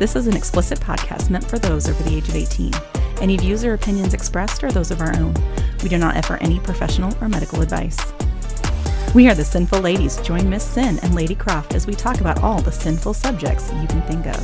This is an explicit podcast meant for those over the age of 18. Any views or opinions expressed are those of our own. We do not offer any professional or medical advice. We are the Sinful Ladies. Join Miss Sin and Lady Croft as we talk about all the sinful subjects you can think of.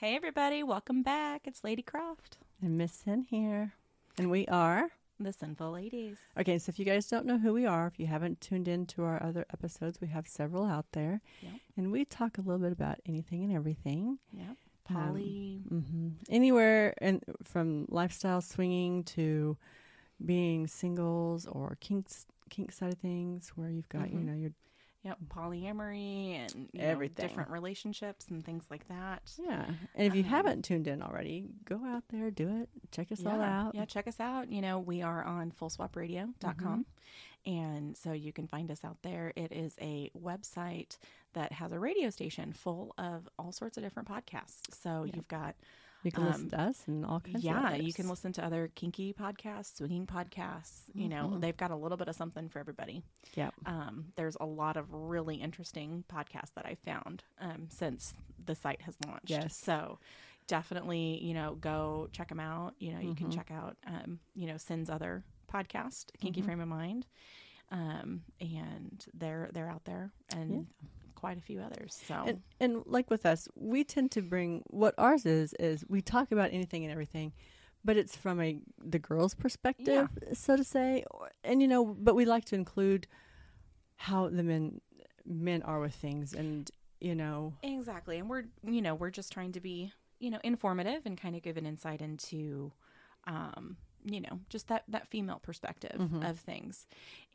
Hey, everybody, welcome back. It's Lady Croft, And Miss Sin here. And we are. The Sinful Ladies. Okay, so if you guys don't know who we are, if you haven't tuned in to our other episodes, we have several out there. Yep. And we talk a little bit about anything and everything. Um, poly. hmm Anywhere and from lifestyle swinging to being singles or kinks kink side of things where you've got, you Mhm. know, your Yep, polyamory and you know, Everything. different relationships and things like that. yeah. And if you Um, haven't tuned in already, go out there, do it. Check us all out. Yeah, check us out. You know, we are on fullswapradio.com. And so you can find us out there. It is a website that has a radio station full of all sorts of different podcasts. So you've got, You can listen Um, to us and all kinds of yeah, you can listen to other kinky podcasts, swinging podcasts. You know, Mhm. they've got a little bit of something for everybody. Yep. Um, there's a lot of really interesting podcasts that I found um, since the site has launched. Yes. So definitely, you know, go check them out. You know, you can Mhm. check out, um, you know, Sin's other podcast, Kinky Mhm. Frame of Mind, um, and they're they're out there and Yeah. Quite a few others. So and, and like with us, we tend to bring what ours is is we talk about anything and everything, but it's from a the girl's perspective, so to say. And you know, but we like to include how the men men are with things, and you know, Exactly. And we're, you know, we're just trying to be, you know, informative and kind of give an insight into, um, you know, just that, that female perspective Mhm. of things.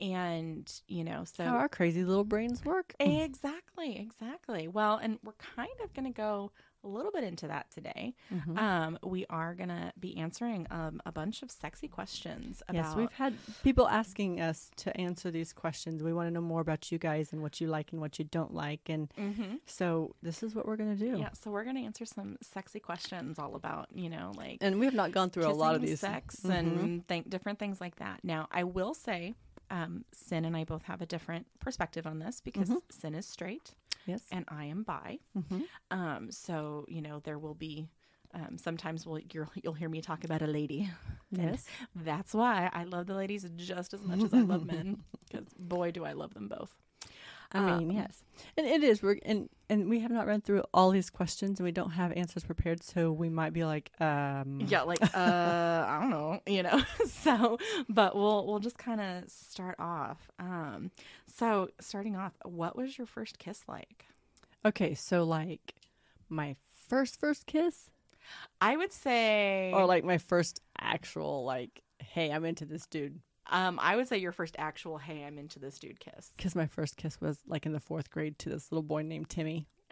And, you know, so. how our crazy little brains work. Exactly, exactly. Well, and we're kind of going to go a little bit into that today. Mhm. Um, we are going to be answering um, a bunch of sexy questions about. Yes, we've had people asking us to answer these questions. We want to know more about you guys and what you like and what you don't like, and Mhm. so this is what we're going to do. Yeah, so we're going to answer some sexy questions all about, you know, like And we have not gone through a lot of these. sex Mhm. and th- different things like that. Now, I will say, um, Sin and I both have a different perspective on this because Mhm. Sin is straight Yes. and I am bi. hmm Um, so you know there will be. Um, sometimes we'll you'll, you'll hear me talk about a lady. And Yes. that's why I love the ladies just as much as I love men. Because boy, do I love them both. I mean, Um, yes, and it is. We're and and we have not run through all these questions, and we don't have answers prepared, so we might be like, um, Yeah, like uh, I don't know, you know. so, but we'll we'll just kind of start off. Um, so starting off, what was your first kiss like? Okay, so like my first first kiss, I would say, or like my first actual like, hey, I'm into this dude, um, I would say your first actual "Hey, I'm into this dude" kiss. because my first kiss was like in the fourth grade to this little boy named Timmy.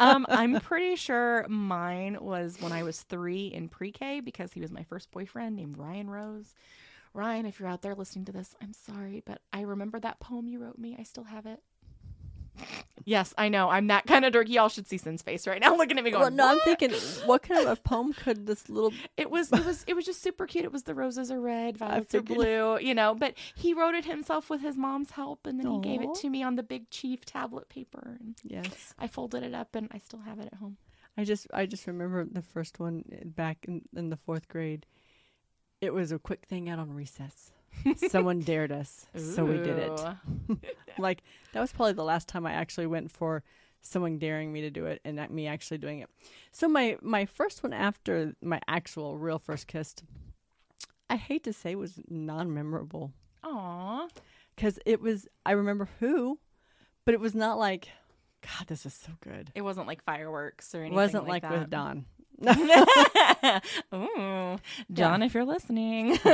um, I'm pretty sure mine was when I was three in pre-K because he was my first boyfriend named Ryan Rose. Ryan, if you're out there listening to this, I'm sorry, but I remember that poem you wrote me. I still have it. Yes, I know. I'm that kind of dorky. Y'all should see Sin's face right now, looking at me going. Well, no, I'm thinking, what kind of a poem could this little? It was it was it was just super cute. It was the roses are red, violets are blue, you know. But he wrote it himself with his mom's help, and then he gave it to me on the big chief tablet paper, and Yes, I folded it up, and I still have it at home. I just I just remember the first one uh, back in, in the fourth grade. It was a quick thing out on recess. Someone dared us, so we did it. Like that was probably the last time I actually went for someone daring me to do it and not me actually doing it. So my my first one after my actual real first kiss, I hate to say was non-memorable Aw. because it was I remember who, but it was not like, God, this is so good. It wasn't like fireworks or anything. It wasn't like, like, with Don. Ooh, John, if you're listening.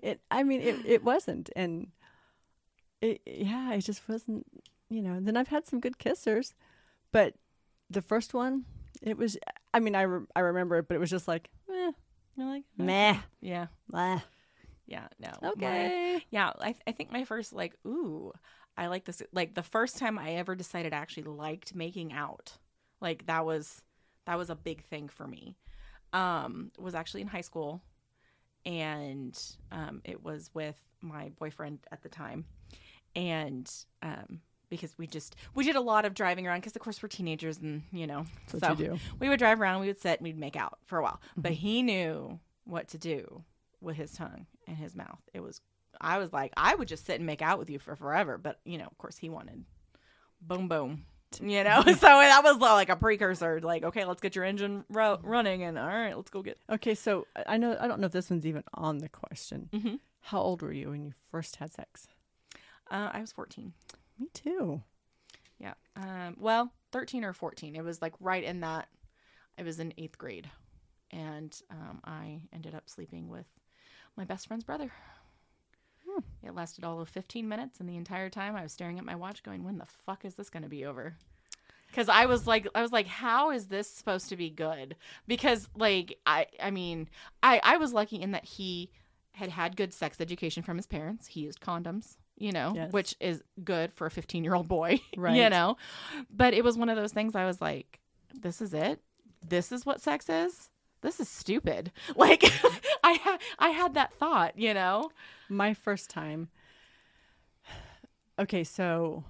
It I mean it it wasn't and it yeah it just wasn't you know. Then I've had some good kissers, but the first one it was I mean I re- I remember it, but it was just like eh, You're like meh. Yeah. Blah. Yeah. No. Okay. yeah. I, I think my first like ooh, I like this. Like the first time I ever decided I actually liked making out, like that was that was a big thing for me. Um, was actually in high school, and um, it was with my boyfriend at the time, and um, because we just we did a lot of driving around because of course we're teenagers and you know That's so you we would drive around, we would sit, and we'd make out for a while. But Mm-hmm. he knew what to do with his tongue and his mouth. It was, I was like, I would just sit and make out with you for forever. But you know, of course, he wanted boom, boom. You know, so that was like a precursor. Like, okay, let's get your engine ro- running, and all right, let's go get. Okay, so I- know I don't know if this one's even on the question. Mm-hmm. How old were you when you first had sex? Uh, I was fourteen. Me too. Yeah. Um, well, 13 or 14. It was like right in that. I was in eighth grade. And um, I ended up sleeping with my best friend's brother. It lasted all of 15 minutes. And the entire time I was staring at my watch going, when the fuck is this going to be over? Because I was like, I was like, how is this supposed to be good? Because like, I, I mean, I, I was lucky in that he had had good sex education from his parents. He used condoms, you know, Yes. which is good for a 15 year old boy, right. you know. But it was one of those things I was like, this is it. This is what sex is. This is stupid. Like I had I had that thought, you know. My first time. Okay, so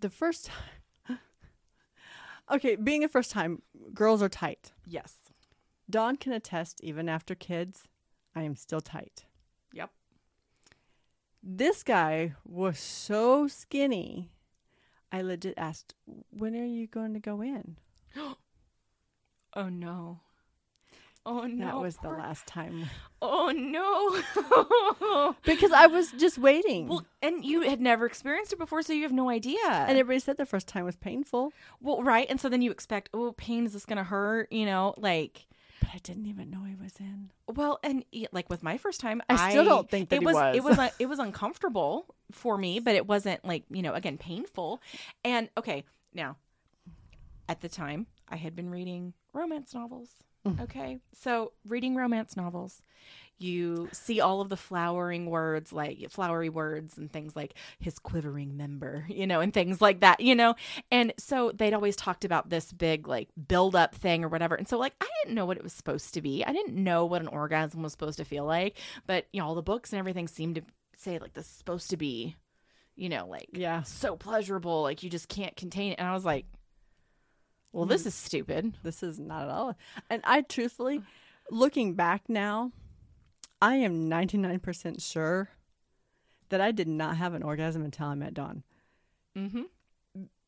the first time Okay, being a first time, girls are tight. Yes. Don can attest even after kids, I am still tight. Yep. This guy was so skinny. I legit asked, "When are you going to go in?" Oh no. Oh no. That was the last time. Oh no. Because I was just waiting. well, and you had never experienced it before, so you have no idea. and everybody said the first time was painful, well, right, and so then you expect, oh, pain is this gonna hurt? You know, like, but I didn't even know he was in. well, and like with my first time, I still don't think that it he was. was. It was. It was uncomfortable for me, but it wasn't like you know, again, painful. And okay, now, at the time, I had been reading romance novels. Mm. Okay, so reading romance novels, you see all of the flowering words, like flowery words and things like his quivering member, you know, and things like that, you know. And so they'd always talked about this big like build up thing or whatever. And so like I didn't know what it was supposed to be. I didn't know what an orgasm was supposed to feel like, but you know, all the books and everything seemed to say like this is supposed to be, you know, like Yeah, so pleasurable, like you just can't contain it. And I was like, well, this is stupid. this is not at all. And I truthfully, looking back now, I am ninety nine percent sure that I did not have an orgasm until I met Don. Mm-hmm.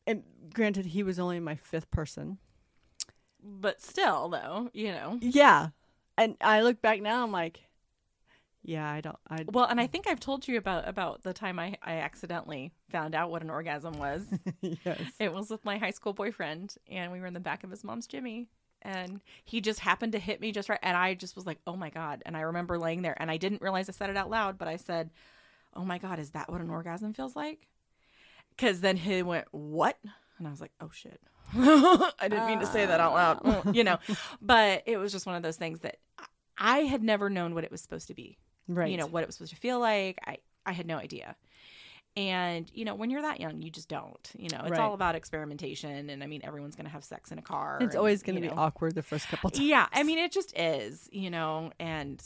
And granted, he was only my fifth person. But still, though, you know. Yeah, and I look back now, I'm like, yeah, I don't. I Well, and I think I've told you about about the time I I accidentally found out what an orgasm was. yes. it was with my high school boyfriend, and we were in the back of his mom's Jimmy, and he just happened to hit me just right, and I just was like, "Oh my god!" And I remember laying there, and I didn't realize I said it out loud, but I said, "Oh my god, is that what an orgasm feels like?" Because then he went, "What?" And I was like, "Oh shit." I didn't mean to say that out loud, Mm, you know, but it was just one of those things that I had never known what it was supposed to be Right. you know what it was supposed to feel like i i had no idea and you know when you're that young you just don't you know it's Right. all about experimentation and i mean everyone's gonna have sex in a car it's and, always going to be know. awkward the first couple times. yeah i mean it just is you know and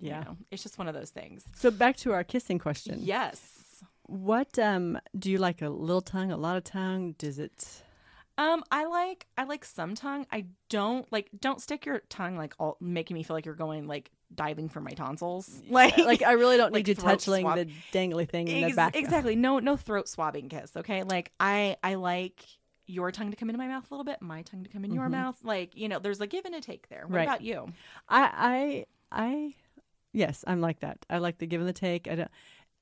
Yeah. you know, it's just one of those things So back to our kissing question. yes What um do you like? A little tongue, a lot of tongue? Does it? um i like i like some tongue i don't like don't stick your tongue like all making me feel like you're going like diving for my tonsils like Like I really don't like need you touching swab. the dangly thing in the back. Exactly. No, no throat swabbing kiss. Okay. Like I, I like your tongue to come into my mouth a little bit, my tongue to come in your Mhm. mouth. Like you know, there's a give and a take there. What Right. about you? I I I yes, I'm like that. I like the give and the take. I don't,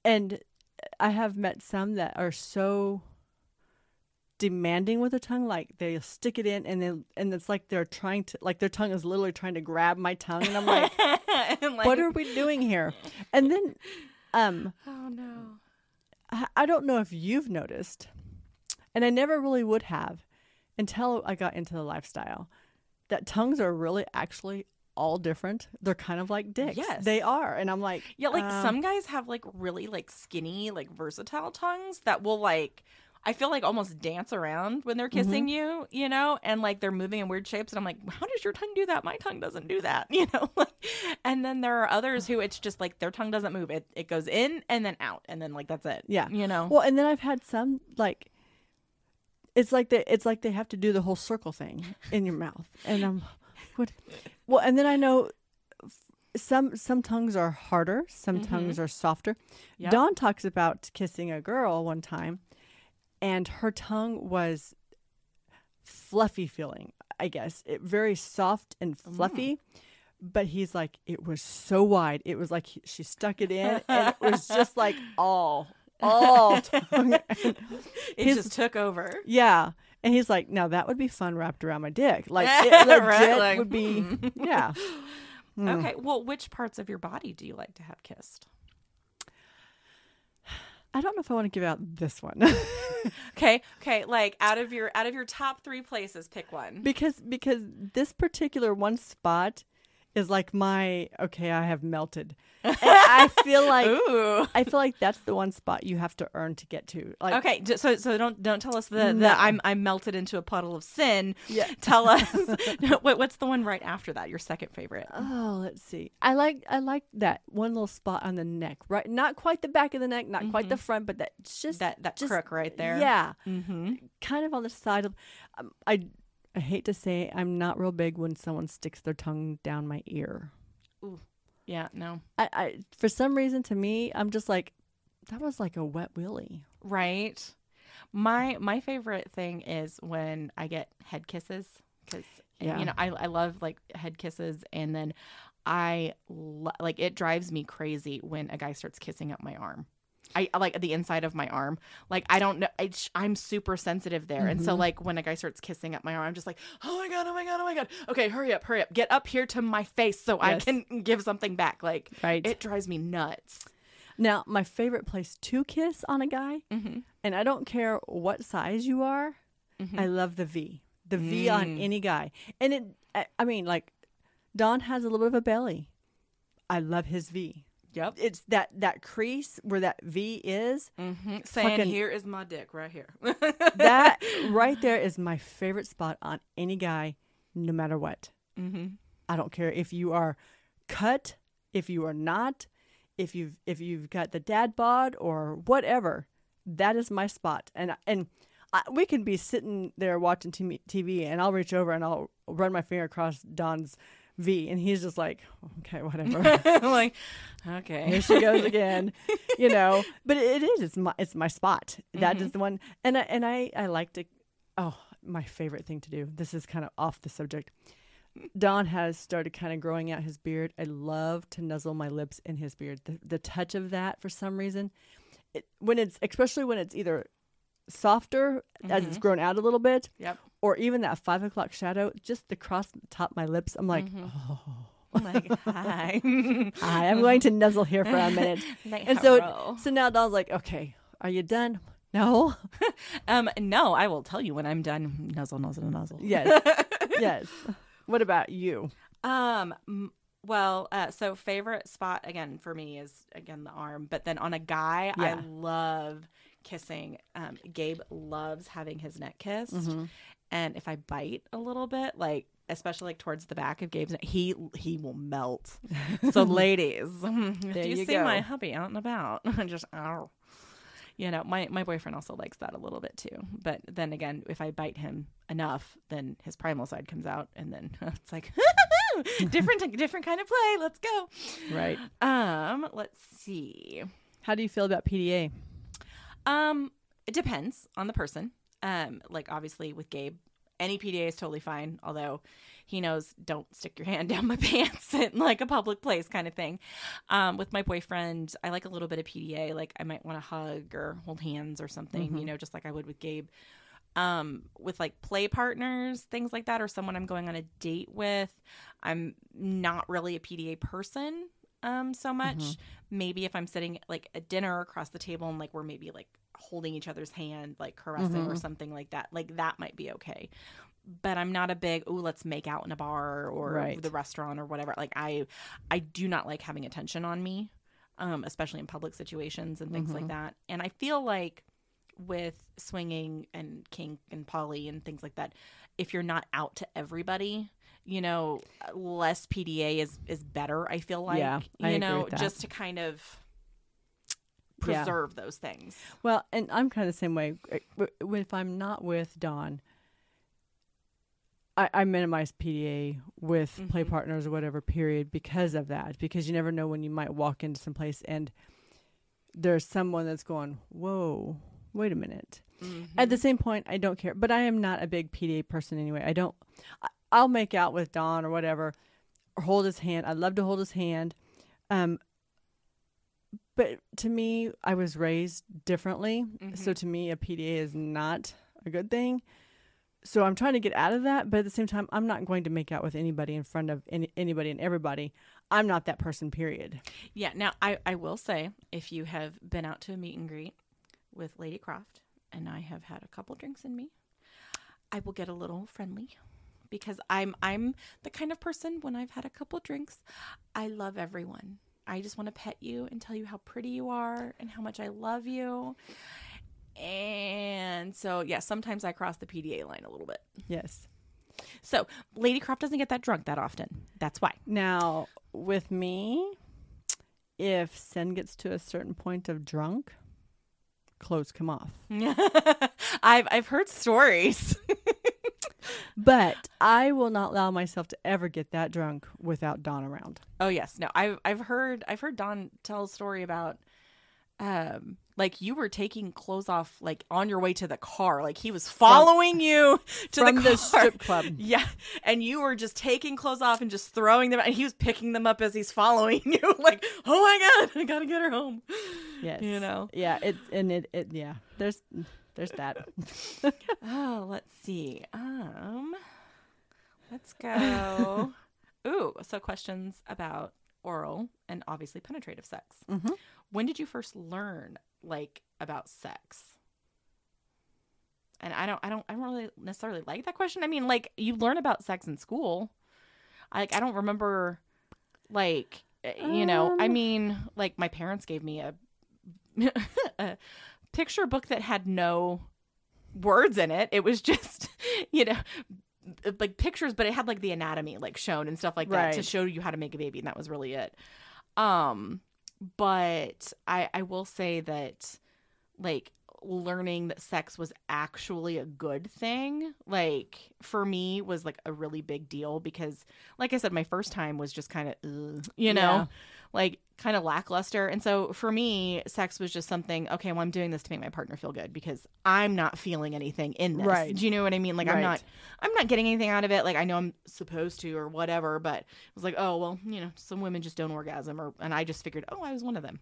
and I have met some that are so demanding with their tongue, like they stick it in and then and it's like they're trying to like their tongue is literally trying to grab my tongue, and I'm like, like, what are we doing here? And then, um, Oh no. I, I don't know if you've noticed, and I never really would have until I got into the lifestyle, that tongues are really actually all different. They're kind of like dicks. Yes. They are. And I'm like, Yeah, like um, some guys have like really like skinny, like versatile tongues that will like I feel like almost dance around when they're kissing you, you know, and like they're moving in weird shapes. And I'm like, how does your tongue do that? My tongue doesn't do that, you know. Like, and then there are others who it's just like their tongue doesn't move. It it goes in and then out, and then like that's it. Yeah. you know. Well, and then I've had some like it's like they it's like they have to do the whole circle thing in your mouth, and um, what? Well, and then I know some some tongues are harder, some tongues are softer. Yep. Don talks about kissing a girl one time, and her tongue was fluffy feeling. I guess it very soft and fluffy. But he's like, it was so wide. It was like he, she stuck it in, and it was just like all, all tongue. it his- just took over. Yeah. And he's like, now that would be fun wrapped around my dick. Like, it legit Right, like, would be, hmm. yeah. Mm. Okay. Well, which parts of your body do you like to have kissed? I don't know if I want to give out this one Okay. Okay. Like out of your out of your top three places, pick one. because because this particular one spot is like my okay, I have melted. And I feel like Ooh. I feel like that's the one spot you have to earn to get to. Like, Okay, so so don't don't tell us the, the No. I'm I'm melted into a puddle of sin. Yeah. Tell us what what's the one right after that? Your second favorite. Oh, let's see. I like I like that one little spot on the neck, right? Not quite the back of the neck, not quite the front, but that just Mm-hmm. That that just- crook right there. Yeah, Mm-hmm. kind of on the side of. Um, I I hate to say I'm not real big when someone sticks their tongue down my ear. Ooh. Yeah. No. I, I for some reason to me I'm just like that was like a wet willy. Right. My my favorite thing is when I get head kisses because Yeah. you know I I love like head kisses and then I lo- like it drives me crazy when a guy starts kissing up my arm. I like the inside of my arm. Like I don't know. I'm super sensitive there, and so Mm-hmm. like when a guy starts kissing up my arm, I'm just like, oh my god, oh my god, oh my god. Okay, hurry up, hurry up, get up here to my face so I can give something back. Like Right. it drives me nuts. Now, my favorite place to kiss on a guy, Mhm. and I don't care what size you are, Mhm. I love the V. The V on any guy. And it, I mean, like, Don has a little bit of a belly. I love his V. Yep. It's that, that crease where that V is. Mm-hmm. Saying Fucking- here is my dick right here. That right there is my favorite spot on any guy, no matter what. mm-hmm. I don't care if you are cut, if you are not, if you've if you've got the dad bod or whatever. That is my spot, and and I, we can be sitting there watching TV, TV, and I'll reach over and I'll run my finger across Don's V, and he's just like, okay, whatever. I'm like, okay. Here she goes again, you know. But it is. It's my it's my spot. That mm-hmm. is the one, and I, and I I like to. Oh, my favorite thing to do. This is kind of off the subject. Don has started kind of growing out his beard. I love to nuzzle my lips in his beard. The the touch of that for some reason, it, when it's especially when it's either softer as it's mm-hmm. grown out a little bit, Yep. Or even that five o'clock shadow, just across the top of my lips. I'm like, oh, Like, hi. hi, I'm going to nuzzle here for a minute. Like, And so, hello. so now Don's like, okay, are you done? No. um, no, I will tell you when I'm done. Nuzzle, nuzzle, nuzzle. Yes. yes. What about you? Um. m- Well, uh, so favorite spot again for me is again the arm, but then on a guy, I love kissing. Um, Gabe loves having his neck kissed, Mm-hmm. And if I bite a little bit, like especially like towards the back of Gabe's he he will melt. So, ladies, if you, you see my hubby out and about, just ow. You know, my, my boyfriend also likes that a little bit too. But then again, if I bite him enough, then his primal side comes out, and then it's like different different kind of play. Let's go. Right. Um, let's see. How do you feel about PDA? Um, it depends on the person. Um, like obviously with Gabe, any PDA is totally fine. Although he knows don't stick your hand down my pants in like a public place kind of thing. Um, with my boyfriend, I like a little bit of PDA. Like I might want to hug or hold hands or something. You know, just like I would with Gabe. Um, with like play partners, things like that, or someone I'm going on a date with, I'm not really a PDA person um so much. Maybe if I'm sitting like at dinner across the table and like we're maybe like holding each other's hand, like caressing or something like that, like that might be okay. But I'm not a big oh let's make out in a bar or Right. the restaurant or whatever. Like I I do not like having attention on me, um, especially in public situations and things like that. And I feel like with swinging and kink and poly and things like that, if you're not out to everybody, you know, less PDA is is better. I feel like, Yeah, I you agree know, just to kind of Yeah. preserve those things. Well, and I'm kind of the same way. If I'm not with Don, I, I minimize PDA with play Mhm. partners or whatever. Period, because of that. Because you never know when you might walk into some place and there's someone that's going, "Whoa, wait a minute." At the same point, I don't care. But I am not a big PDA person anyway. I don't. I, I'll make out with Don or whatever, or hold his hand. I love to hold his hand. Um, but to me, I was raised differently. So mm-hmm. to me, a PDA is not a good thing. So I'm trying to get out of that, but at the same time, I'm not going to make out with anybody in front of any, anybody and everybody. I'm not that person. Period. Yeah. Now, I, I will say, if you have been out to a meet and greet with Lady Croft, and I have had a couple drinks in me, I will get a little friendly because I'm I'm the kind of person when I've had a couple drinks, I love everyone. I just want to pet you and tell you how pretty you are and how much I love you. And so, yeah, sometimes I cross the PDA line a little bit. Yes. So, Lady Croft doesn't get that drunk that often. That's why. Now, with me, if Sin gets to a certain point of drunk, clothes come off. I've I've heard stories. But I will not allow myself to ever get that drunk without Don around. Oh yes, no. I've I've heard I've heard Don tell a story about um like you were taking clothes off like on your way to the car. Like he was following you to From the, the strip club. Yeah. And you were just taking clothes off and just throwing them and he was picking them up as he's following you like, "Oh my god, I got to get her home." Yes. You know. Yeah, it and it, it yeah. There's there's that. Oh, let's see. Um, let's go. Ooh, so questions about oral and obviously penetrative sex. Mhm. When did you first learn like about sex? And I don't, I don't, I don't really necessarily like that question. I mean, like you learn about sex in school. I, like I don't remember, like eh, you know. I Um. mean, like my parents gave me a, a picture book that had no words in it. It was just, you know, like pictures, but it had like the anatomy like shown and stuff like that to show you how to make a baby, and that was really it. Um, but I I will say that like learning that sex was actually a good thing like for me was like a really big deal because like i said my first time was just kind of you know Yeah. Like kind of lackluster and so for me sex was just something okay well i'm doing this to make my partner feel good because i'm not feeling anything in this Right. do you know what i mean like i'm not i'm not getting anything out of it like i know i'm supposed to or whatever but it was like oh well you know some women just don't orgasm or and i just figured oh i was one of them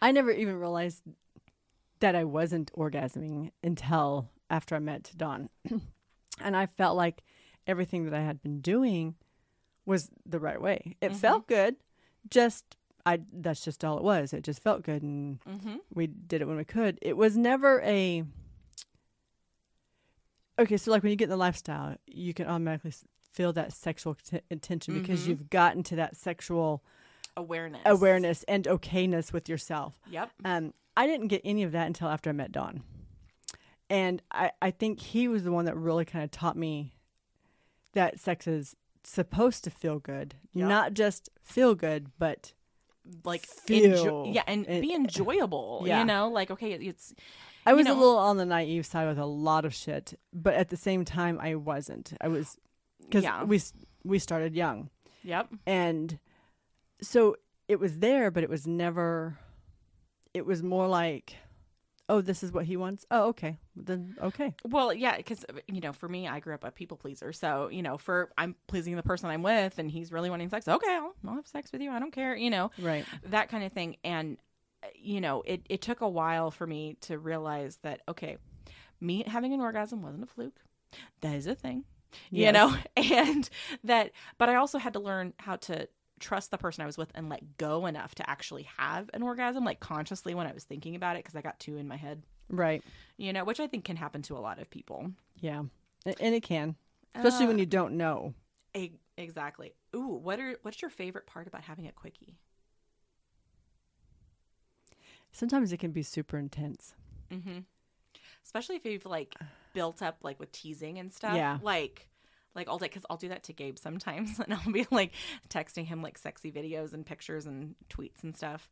I never even realized that I wasn't orgasming until after I met Don. and I felt like everything that I had been doing was the right way. It Mhm. felt good. Just I that's just all it was. It just felt good and mm-hmm. we did it when we could. It was never a Okay, so like when you get in the lifestyle, you can automatically feel that sexual t- intention because Mhm. you've gotten to that sexual awareness awareness and okayness with yourself. yep Um, I didn't get any of that until after I met Don. And I, I think he was the one that really kind of taught me that sex is supposed to feel good. Yeah. Not just feel good, but like Feel enjoy, yeah and it- be enjoyable Yeah. you know like okay it's I You was know- a little on the naive side with a lot of shit. But at the same time, I wasn't. I was because yeah we we started young, yep and so it was there, but it was never. It was more like, oh, this is what he wants. Oh, okay, then okay. well yeah because you know for me i grew up a people pleaser. So you know for i'm pleasing the person i'm with and he's really wanting sex okay I'll, I'll have sex with you. I don't care you know Right. that kind of thing. And uh, you know it, it took a while for me to realize that okay me having an orgasm wasn't a fluke. That is a thing you know? And that but i also had to learn how to trust the person i was with and let go enough to actually have an orgasm like consciously when i was thinking about it because i got two in my head Right. you know which i think can happen to a lot of people Yeah. And it can, especially when Uh, you don't know. exactly ooh what are what's your favorite part about having a quickie Sometimes it can be super intense. mm-hmm especially if you've like built up like with teasing and stuff. Yeah. Like, like all day, because I'll do that to Gabe sometimes, and I'll be like texting him like sexy videos and pictures and tweets and stuff,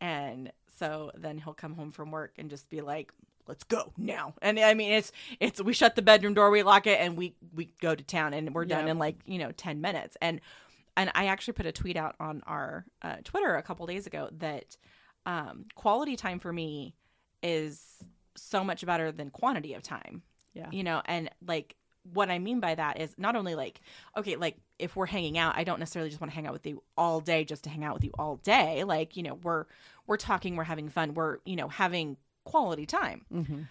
and so then he'll come home from work and just be like, "Let's go now." And I mean, it's it's we shut the bedroom door, we lock it, and we we go to town, and we're done in like you know ten minutes, and and I actually put a tweet out on our uh, Twitter a couple days ago that um, quality time for me is so much better than quantity of time. Yeah. You know, and like what I mean by that is not only like, okay, like if we're hanging out, I don't necessarily just want to hang out with you all day just to hang out with you all day. Like, you know, we're we're talking, we're having fun, we're, you know, having quality time. Mm-hmm.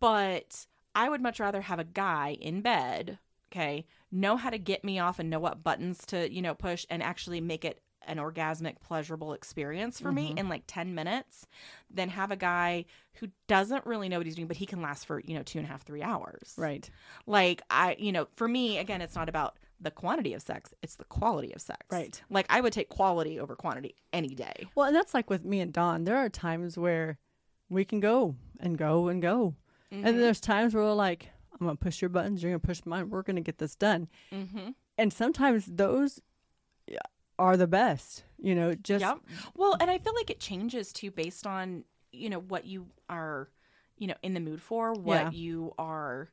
But I would much rather have a guy in bed, okay, know how to get me off and know what buttons to, you know, push and actually make it an orgasmic, pleasurable experience for me in like 10 minutes than have a guy who doesn't really know what he's doing, but he can last for, you know, two and a half, three hours. Right. Like, I, you know, for me, again, it's not about the quantity of sex, it's the quality of sex. Right. Like, I would take quality over quantity any day. Well, and that's like with me and Don. There are times where we can go and go and go. And there's times where we're like, I'm going to push your buttons, you're going to push mine, we're going to get this done. Mm-hmm. And sometimes those are the best, you know, just Yep. Well, and I feel like it changes too based on, you know, what you are, you know, in the mood for, what Yeah. you are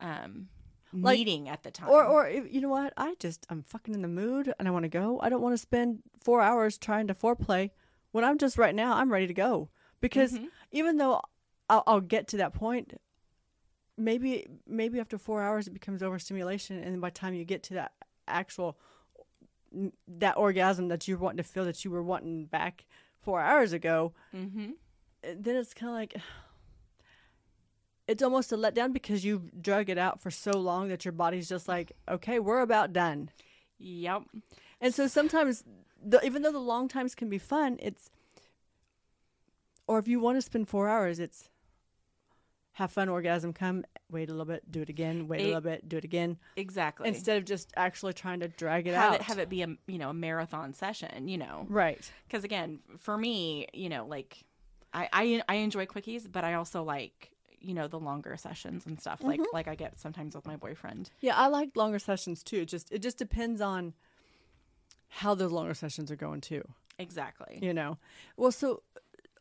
um Like- needing at the time. Or, or you know what? I just I'm fucking in the mood and I want to go. I don't want to spend four hours trying to foreplay when I'm just right now. I'm ready to go because Mhm. even though I'll, I'll get to that point, maybe maybe after four hours it becomes overstimulation, and by the time you get to that actual that orgasm that you're wanting to feel that you were wanting back four hours ago, mm-hmm. uh, then it's kind of like it's almost a letdown because you've drug it out for so long that your body's just like, okay, we're about done. Yep. And so sometimes, the, even though the long times can be fun, it's, or if you want to spend four hours, it's have fun, orgasm, come, wait a little bit, do it again, wait a little bit, do it again, Exactly. instead of just actually trying to drag it have out. it have it be a you know a marathon session. You know, right. because again, for me, you know, like I, I I enjoy quickies, but I also like you know the longer sessions and stuff. Like Mm-hmm. like I get sometimes with my boyfriend. Yeah, I like longer sessions too. It just it just depends on how those longer sessions are going too. Exactly. you know well so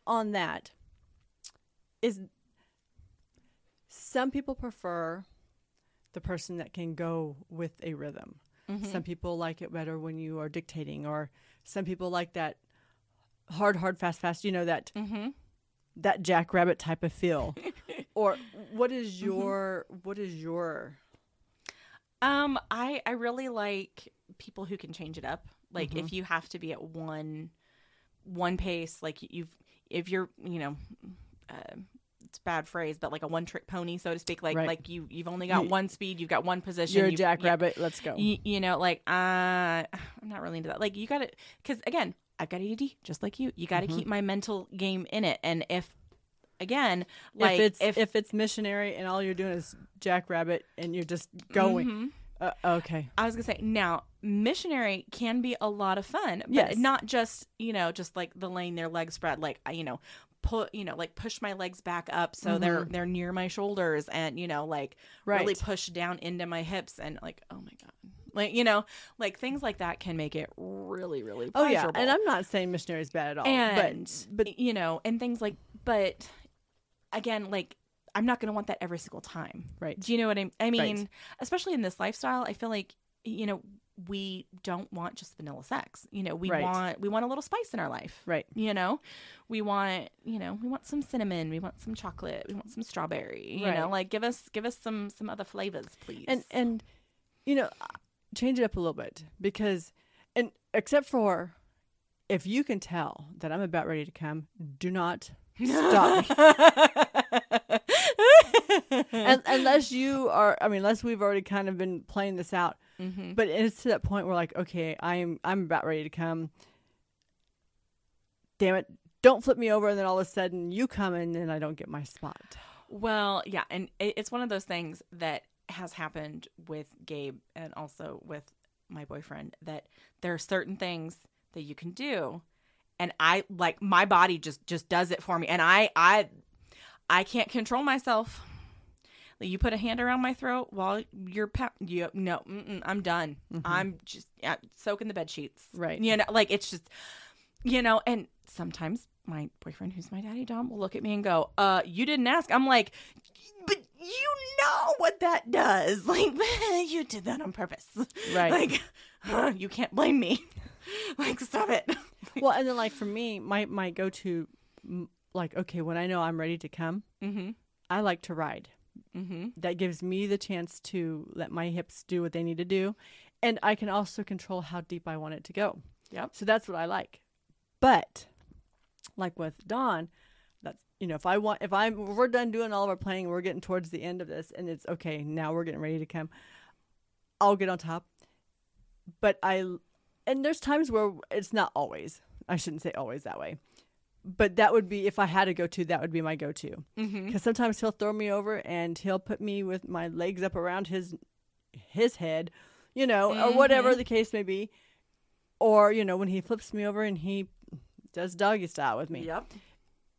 on that is some people prefer the person that can go with a rhythm Mhm. some people like it better when you are dictating or some people like that hard hard fast fast you know that Mm-hmm. that jackrabbit type of feel or what is your what is your Um, I I really like people who can change it up. Like Mm-hmm. if you have to be at one one pace, like you've if you're you know, uh, it's bad phrase, but like a one trick pony, so to speak. Like Right. like you you've only got You- one speed, you've got one position. you're a jackrabbit let's go You, you know, like uh, I'm not really into that. Like you got to, because again, I've got ADD just like you. You got to Mm-hmm. keep my mental game in it, and if again, like if it's if, it's missionary and all you're doing is jackrabbit and you're just going Mhm. uh, okay I was gonna say now missionary can be a lot of fun, but Yes. not just you know just like the laying their legs spread, like you know put you know like push my legs back up so they're they're near my shoulders and you know like really Mm-hmm. Push down into my hips and like oh my god like you know like things like that can make it really really Oh yeah, and I'm not saying missionary is bad at all. and but but you know and things like but again like i'm not going to want that every single time Right. do you know what i, mean? I mean Right. especially in this lifestyle i feel like you know we don't want just vanilla sex you know we Right. want we want a little spice in our life right, you know we want you know we want some cinnamon we want some chocolate we want some strawberry you know like give us give us some some other flavors please and and you know, change it up a little bit because, and except for if you can tell that I'm about ready to come, do not stop me. and, unless you are, I mean, unless we've already kind of been playing this out. Mhm. But it's to that point where like, okay, I'm I'm about ready to come. Damn it! Don't flip me over, and then all of a sudden you come in, and I don't get my spot. Well, yeah, and it, it's one of those things that has happened with Gabe and also with my boyfriend that there are certain things that you can do and I like my body just just does it for me and I I I can't control myself. Like, You put a hand around my throat while you're pa- you, no, I'm done. I'm just yeah, soaking the bed sheets. Right. You know, like it's just, you know, and sometimes my boyfriend, who's my daddy Dom, will look at me and go, "Uh, you didn't ask." I'm like, "But you know what that does. Like, you did that on purpose. Right. Like, uh, you can't blame me. like, stop it. well, and then like for me, my my go to, like okay, when I know I'm ready to come, mm-hmm. I like to ride. Mm-hmm. That gives me the chance to let my hips do what they need to do, and I can also control how deep I want it to go. Yep. So that's what I like. But like with Don, that's you know if I want if I'm if we're done doing all of our playing, we're getting towards the end of this, and it's okay now we're getting ready to come. I'll get on top, but I and there's times where it's not always. I shouldn't say always that way. But that would be if I had to go to, that would be my go to. Mm-hmm. Because sometimes he'll throw me over and he'll put me with my legs up around his his head, you know, or whatever the case may be. Or you know when he flips me over and he does doggy style with me. Yep.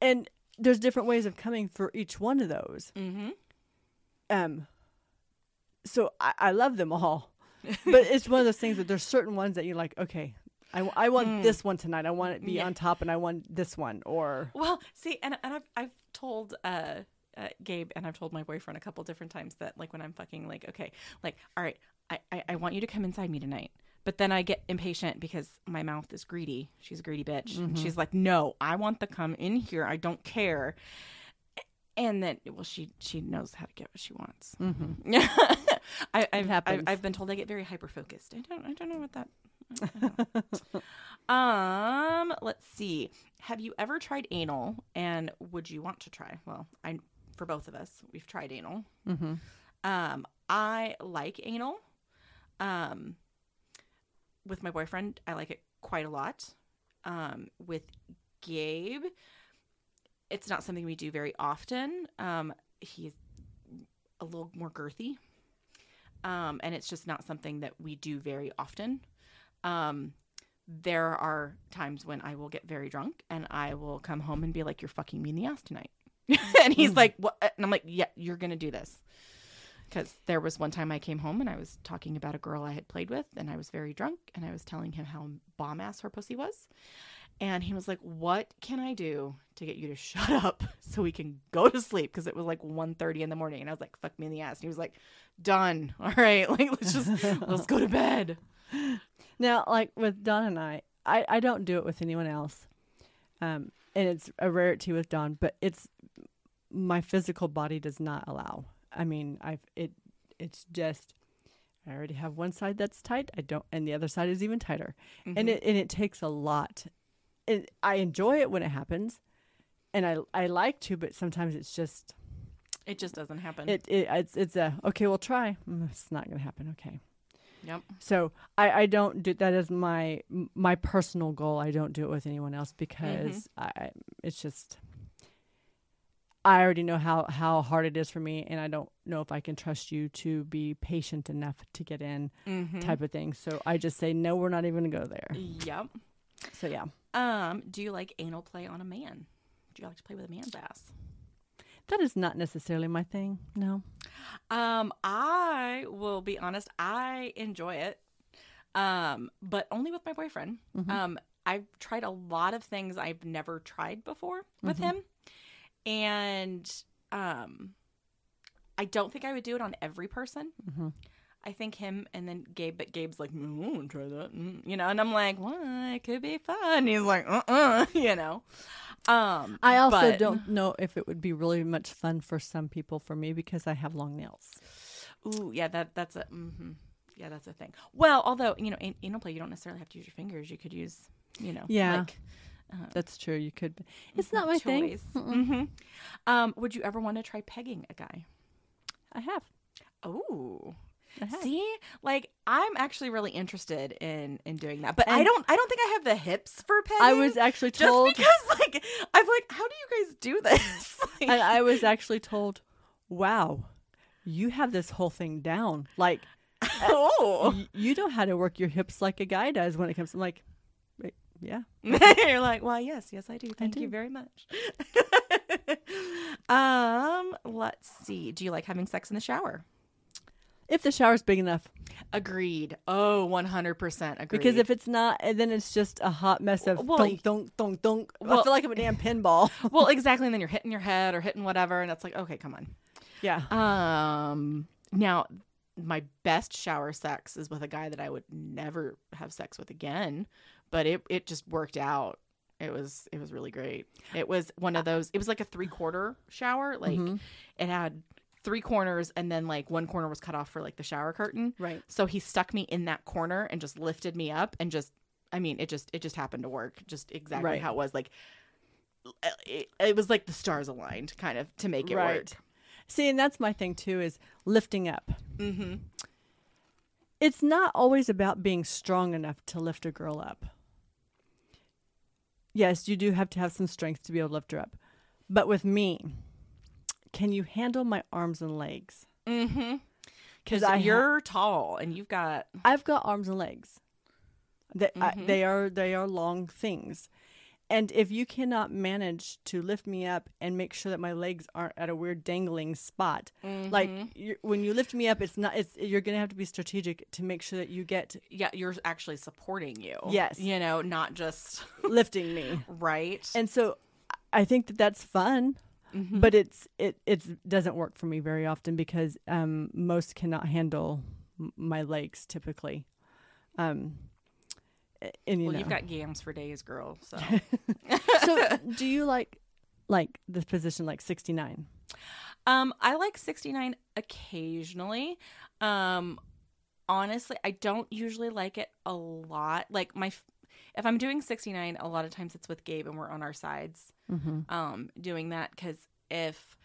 And there's different ways of coming for each one of those. Mm-hmm. Um. So I, I love them all, but it's one of those things that there's certain ones that you're like, okay, I, I want Mm. this one tonight. I want it to be Yeah. on top, and I want this one. Or Well, see, and, and I've, I've told uh, uh, Gabe and I've told my boyfriend a couple different times that, like, when I'm fucking, like, okay, like, all right, I, I, I want you to come inside me tonight. But then I get impatient because my mouth is greedy. She's a greedy bitch. And she's like, no, I want the come in here. I don't care. And then, well, she she knows how to get what she wants. mm-hmm. I, I've, I've. I've been told I get very hyper focused. I don't I don't know what that. I don't know. um, let's see. Have you ever tried anal, and would you want to try? Well, I for both of us, we've tried anal. Mm-hmm. Um, I like anal. Um, with my boyfriend, I like it quite a lot. Um, with Gabe, it's not something we do very often. Um, he's a little more girthy. Um, and it's just not something that we do very often. Um, there are times when I will get very drunk and I will come home and be like, "You're fucking me in the ass tonight," and he's Mm. like, "What?" And I'm like, "Yeah, you're gonna do this." Because there was one time I came home and I was talking about a girl I had played with, and I was very drunk, and I was telling him how bomb ass her pussy was, and he was like, "What can I do to get you to shut up so we can go to sleep?" Because it was like 1.30 in the morning, and I was like, "Fuck me in the ass," and he was like, "Done. All right, like let's just let's go to bed." Now, like with Don and I, I, I don't do it with anyone else. Um, and it's a rarity with Don, but it's my physical body does not allow. I mean, I've it it's just I already have one side that's tight. I don't, and the other side is even tighter, and Mhm. it and it takes a lot. And I enjoy it when it happens, and I I like to, but sometimes it's just it just doesn't happen. it, it it's it's a okay. We'll try. Mm, It's not gonna happen. Okay. Yep. So I, I don't do that as my my personal goal. I don't do it with anyone else because I it's just I already know how how hard it is for me, and I don't know if I can trust you to be patient enough to get in Mm-hmm. type of thing. So I just say no, we're not even gonna go there. Yep. So yeah, Um, do you like anal play on a man? Do you like to play with a man's ass? that is not necessarily my thing. No. Um, I will be honest, I enjoy it. Um, but only with my boyfriend. Mhm. Um, I've tried a lot of things I've never tried before with Mhm. him. And um I don't think I would do it on every person. hmm I think him and then Gabe, but Gabe's like, mm, I want to try that, mm, you know, and I'm like, well, it could be fun. He's like, uh, uh you know. Um, I also but- don't know if it would be really much fun for some people for me because I have long nails. Ooh, yeah, that that's a, mm-hmm. yeah, that's a thing. Well, although you know, in anal play, you don't necessarily have to use your fingers. You could use, you know, Yeah. like, uh, That's true. You could. Be. It's not my thing. Mm-mm. hmm Um, would you ever want to try pegging a guy? I have. Oh, I have. see, like I'm actually really interested in in doing that, but I don't. I don't think I have the hips for pegging. I was actually just told, because, like, I'm like, how do you guys do this? Like- and I was actually told, "Wow, you have this whole thing down. Like, oh, y- you know how to work your hips like a guy does when it comes." I'm like, "Yeah, You're like, well, yes, yes, I do. Thank you do. very much. Um, let's see. Do you like having sex in the shower? If the shower's big enough, Agreed. Oh, 100% agreed. because if it's not, and then it's just a hot mess of Well, thunk, thunk, thunk, thunk. I feel like I'm a damn pinball. well, exactly, and then you're hitting your head or hitting whatever and it's like, okay, come on. yeah. Um, now my best shower sex is with a guy that I would never have sex with again, but it it just worked out. It was it was really great. It was one of those. It was like a three quarter shower. Like Mhm. it had three corners, and then like one corner was cut off for like the shower curtain. Right. So he stuck me in that corner and just lifted me up and just. I mean, it just it just happened to work, just exactly Right. how it was. Like it, it was like the stars aligned, kind of, to make it work. See, and that's my thing too is lifting up. Mm-hmm. It's not always about being strong enough to lift a girl up. Yes, you do have to have some strength to be able to lift her up. But with me, can you handle my arms and legs? Mm-hmm. Because you're tall and you've got I've got arms and legs. They, I, Mhm. they are they are long things, and if you cannot manage to lift me up and make sure that my legs aren't at a weird dangling spot, like Mhm. you when you lift me up, it's not. It's you're gonna have to be strategic to make sure that you get yeah, you're actually supporting you. Yes. you know, not just lifting me. right. And so, I think that that's fun, Mhm. but it's it it's doesn't work for me very often because um most cannot handle m- my legs typically. Um, and you well, know. you've got gams for days, girl. So so do you like like this position like 69 Um, I like 69 occasionally. Um, honestly, I don't usually like it a lot. Like my, f- if I'm doing 69, a lot of times it's with Gabe and we're on our sides. Mm-hmm. Um, doing that because if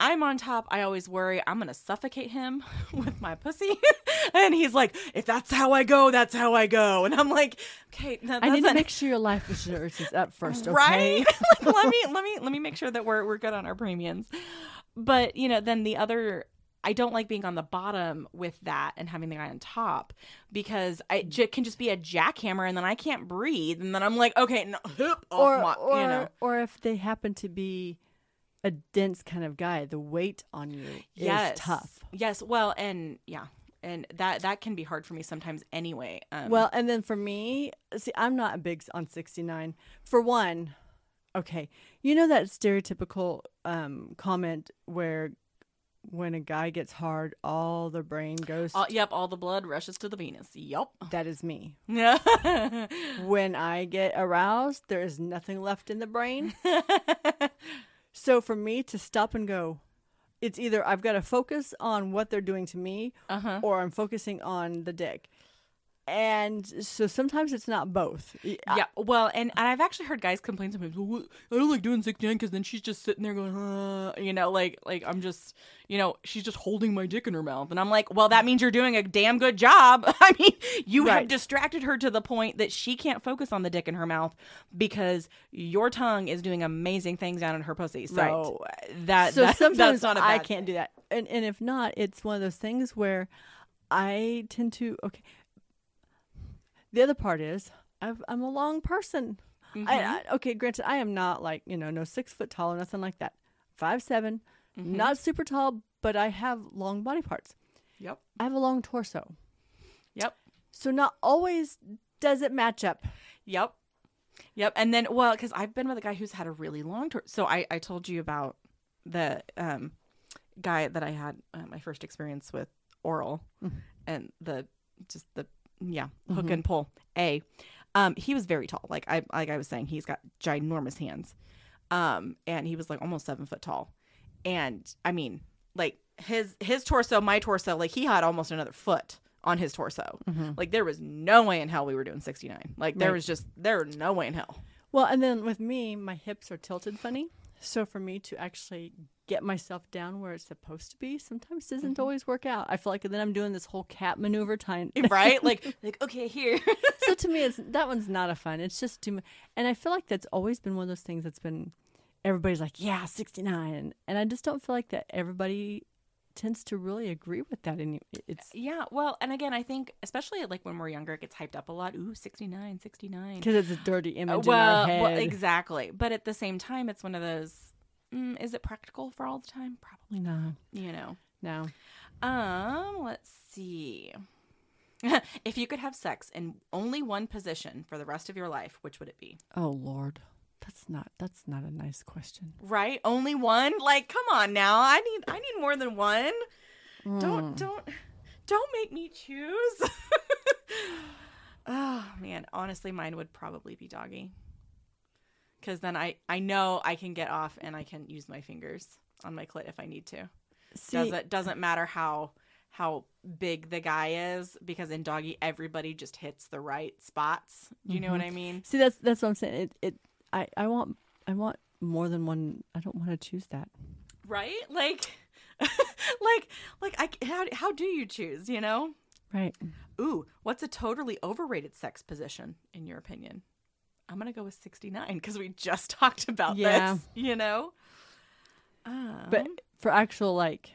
I'm on top, I always worry I'm gonna suffocate him with my pussy. and he's like, if that's how I go, that's how I go. And I'm like, okay, no, i need to make sure your life insurance is up first okay right like, let me let me let me make sure that we're we're good on our premiums but you know then the other i don't like being on the bottom with that and having the guy on top because i j- can just be a jackhammer and then i can't breathe and then i'm like okay no, off or my, or, you know. or if they happen to be a dense kind of guy the weight on you yes. is tough. Yes. Well and yeah and that that can be hard for me sometimes anyway um, well and then for me see i'm not a big on 69 for one okay you know that stereotypical um comment where when a guy gets hard all the brain goes yep all the blood rushes to the penis yep that is me yeah when I get aroused, there is nothing left in the brain. so for me to stop and go, it's either I've got to focus on what they're doing to me uh-huh or I'm focusing on the dick. And so sometimes it's not both. Yeah, well, and, and I've actually heard guys complain sometimes. Well, I don't like doing 69 because then she's just sitting there going, uh, you know, like like I'm just, you know, she's just holding my dick in her mouth, and I'm like, well, that means you're doing a damn good job. I mean, you have distracted her to the point that she can't focus on the dick in her mouth because your tongue is doing amazing things down in her pussy. So that so that- sometimes that's not a I can't do that. And and if not, it's one of those things where I tend to okay. The other part is I've, I'm a long person. Mhm. I, I, okay, granted, I am not like you know no six foot tall or nothing like that. Five seven, Mhm. not super tall, but I have long body parts. Yep. I have a long torso, Yep. so not always does it match up. Yep. Yep. And then, well, because I've been with a guy who's had a really long tour. So I, I told you about the um, guy that I had uh, my first experience with oral Mhm. and the just the yeah hook Mhm. and pull. A, um, he was very tall. Like I like I was saying, he's got ginormous hands, um, and he was like almost seven foot tall, and I mean like his his torso, my torso, like he had almost another foot on his torso. Like there was no way in hell we were doing 69. Like there Right. was just there no way in hell. Well, and then with me, my hips are tilted funny, so for me to actually get myself down where it's supposed to be sometimes doesn't Mm-hmm. always work out. I feel like then I'm doing this whole cat maneuver time. Right? like like okay, here. so to me, it's that one's not a fun. It's just too much, and I feel like that's always been one of those things that's been everybody's like, yeah, 69, and, and I just don't feel like that everybody tends to really agree with that. And it's yeah, well, and again, I think especially like when we're younger it gets hyped up a lot. Ooh, 69, 69. because it's a dirty image well, in our well, exactly. But at the same time it's one of those mm, is it practical for all the time? Probably, No, you know. no. Um, let's see. if you could have sex in only one position for the rest of your life, which would it be? Oh Lord, that's not that's not a nice question. Right? Only one? Like, come on now. I need I need more than one. Mm. Don't don't don't make me choose. oh man, honestly mine would probably be doggy. Cuz then I I know I can get off and I can use my fingers on my clit if I need to. See, doesn't doesn't matter how how big the guy is because in doggy everybody just hits the right spots. Do you know what mm-hmm. I mean? see that's that's what I'm saying. It it I I want I want more than one. I don't want to choose that. Right? Like like like I how how do you choose, you know? Right. Ooh, what's a totally overrated sex position in your opinion? I'm going to go with 69 because we just talked about Yeah. this, you know? Um, But for actual like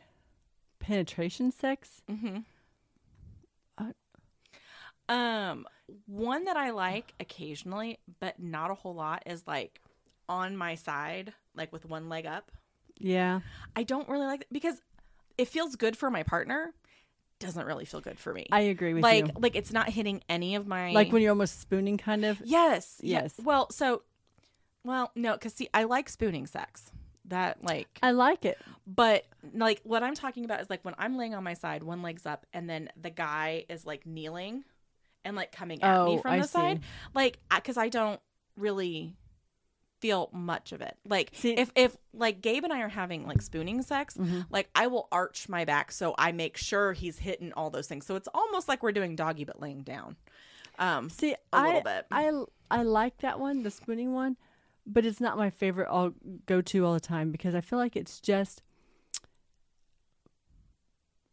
penetration sex, mhm. Uh, um one that I like occasionally, but not a whole lot is like on my side, like with one leg up. yeah. I don't really like that because it feels good for my partner, doesn't really feel good for me. I agree with like you. like like it's not hitting any of my Like when you're almost spooning, kind of. Yes. yeah. Yes. Well, so, well, no, because see, I like spooning sex. That like, I like it. but like what I'm talking about is like when I'm laying on my side, one leg's up, and then the guy is like kneeling and like coming at me Oh, from I the side, like because I don't really feel much of it. Like See- if if like Gabe and I are having like spooning sex, Mhm. like I will arch my back so I make sure he's hitting all those things. So it's almost like we're doing doggy but laying down. Um, See, a I little bit. I I like that one, the spooning one, but it's not my favorite. I'll go to all the time because I feel like it's just.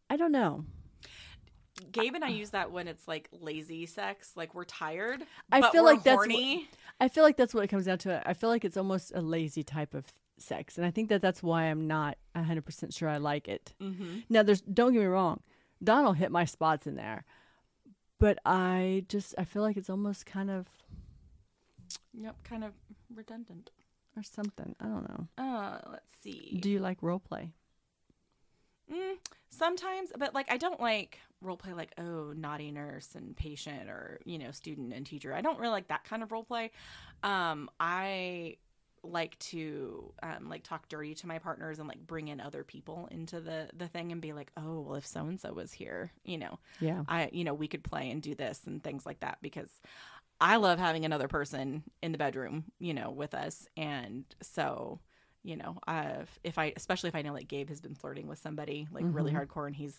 I don't know. Gabe and I use that when it's like lazy sex, like we're tired. I feel we're like that's horny. I feel like that's what it comes down to. I feel like it's almost a lazy type of sex, and I think that that's why I'm not 100 percent sure I like it. mm-hmm. Now, there's don't get me wrong, Donald hit my spots in there, but I just I feel like it's almost kind of Yep, kind of redundant. or something. I don't know. Uh, let's see. Do you like role play? Mm, sometimes, but like I don't like role play like oh naughty nurse and patient or you know student and teacher. I don't really like that kind of role play. Um, I like to um, like talk dirty to my partners and like bring in other people into the the thing and be like oh well if so and so was here you know Yeah. I, you know, we could play and do this and things like that because I love having another person in the bedroom, you know, with us. And so, you know, I've, if I, especially if I know like Gabe has been flirting with somebody like really hardcore and he's,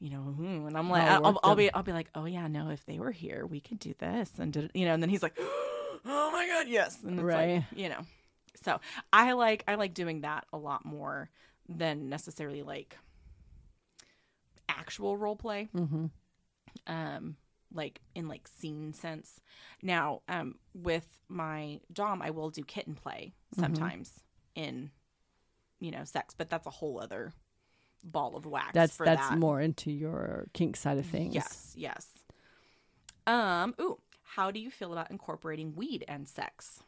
you know, hmm, and I'm like, Mm-hmm. Oh, I'll, I'll be, I'll be like, oh yeah, no, if they were here, we could do this and, did, you know, and then he's like, oh my God, yes. And it's Right. like, you know, so I like, I like doing that a lot more than necessarily like actual role play Mm-hmm. um like in like scene sense now um with my dom i will do kitten play Mm-hmm. sometimes in you know sex but that's a whole other ball of wax That's for that's that. more into your kink side of things. yes yes um ooh how do you feel about incorporating weed and sex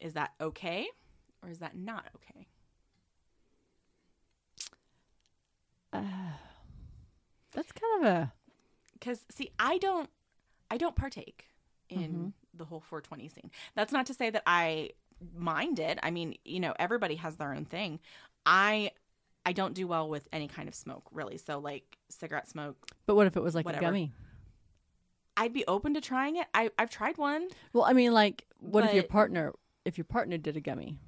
is that okay or is that not okay That's kind of a because see i don't i don't partake in Mm-hmm. the whole 420 scene that's not to say that i mind it i mean you know everybody has their own thing i i don't do well with any kind of smoke really so like cigarette smoke But what if it was like Whatever. a gummy? i'd be open to trying it I, i've tried one Well, I mean, like, what if your partner if your partner did a gummy?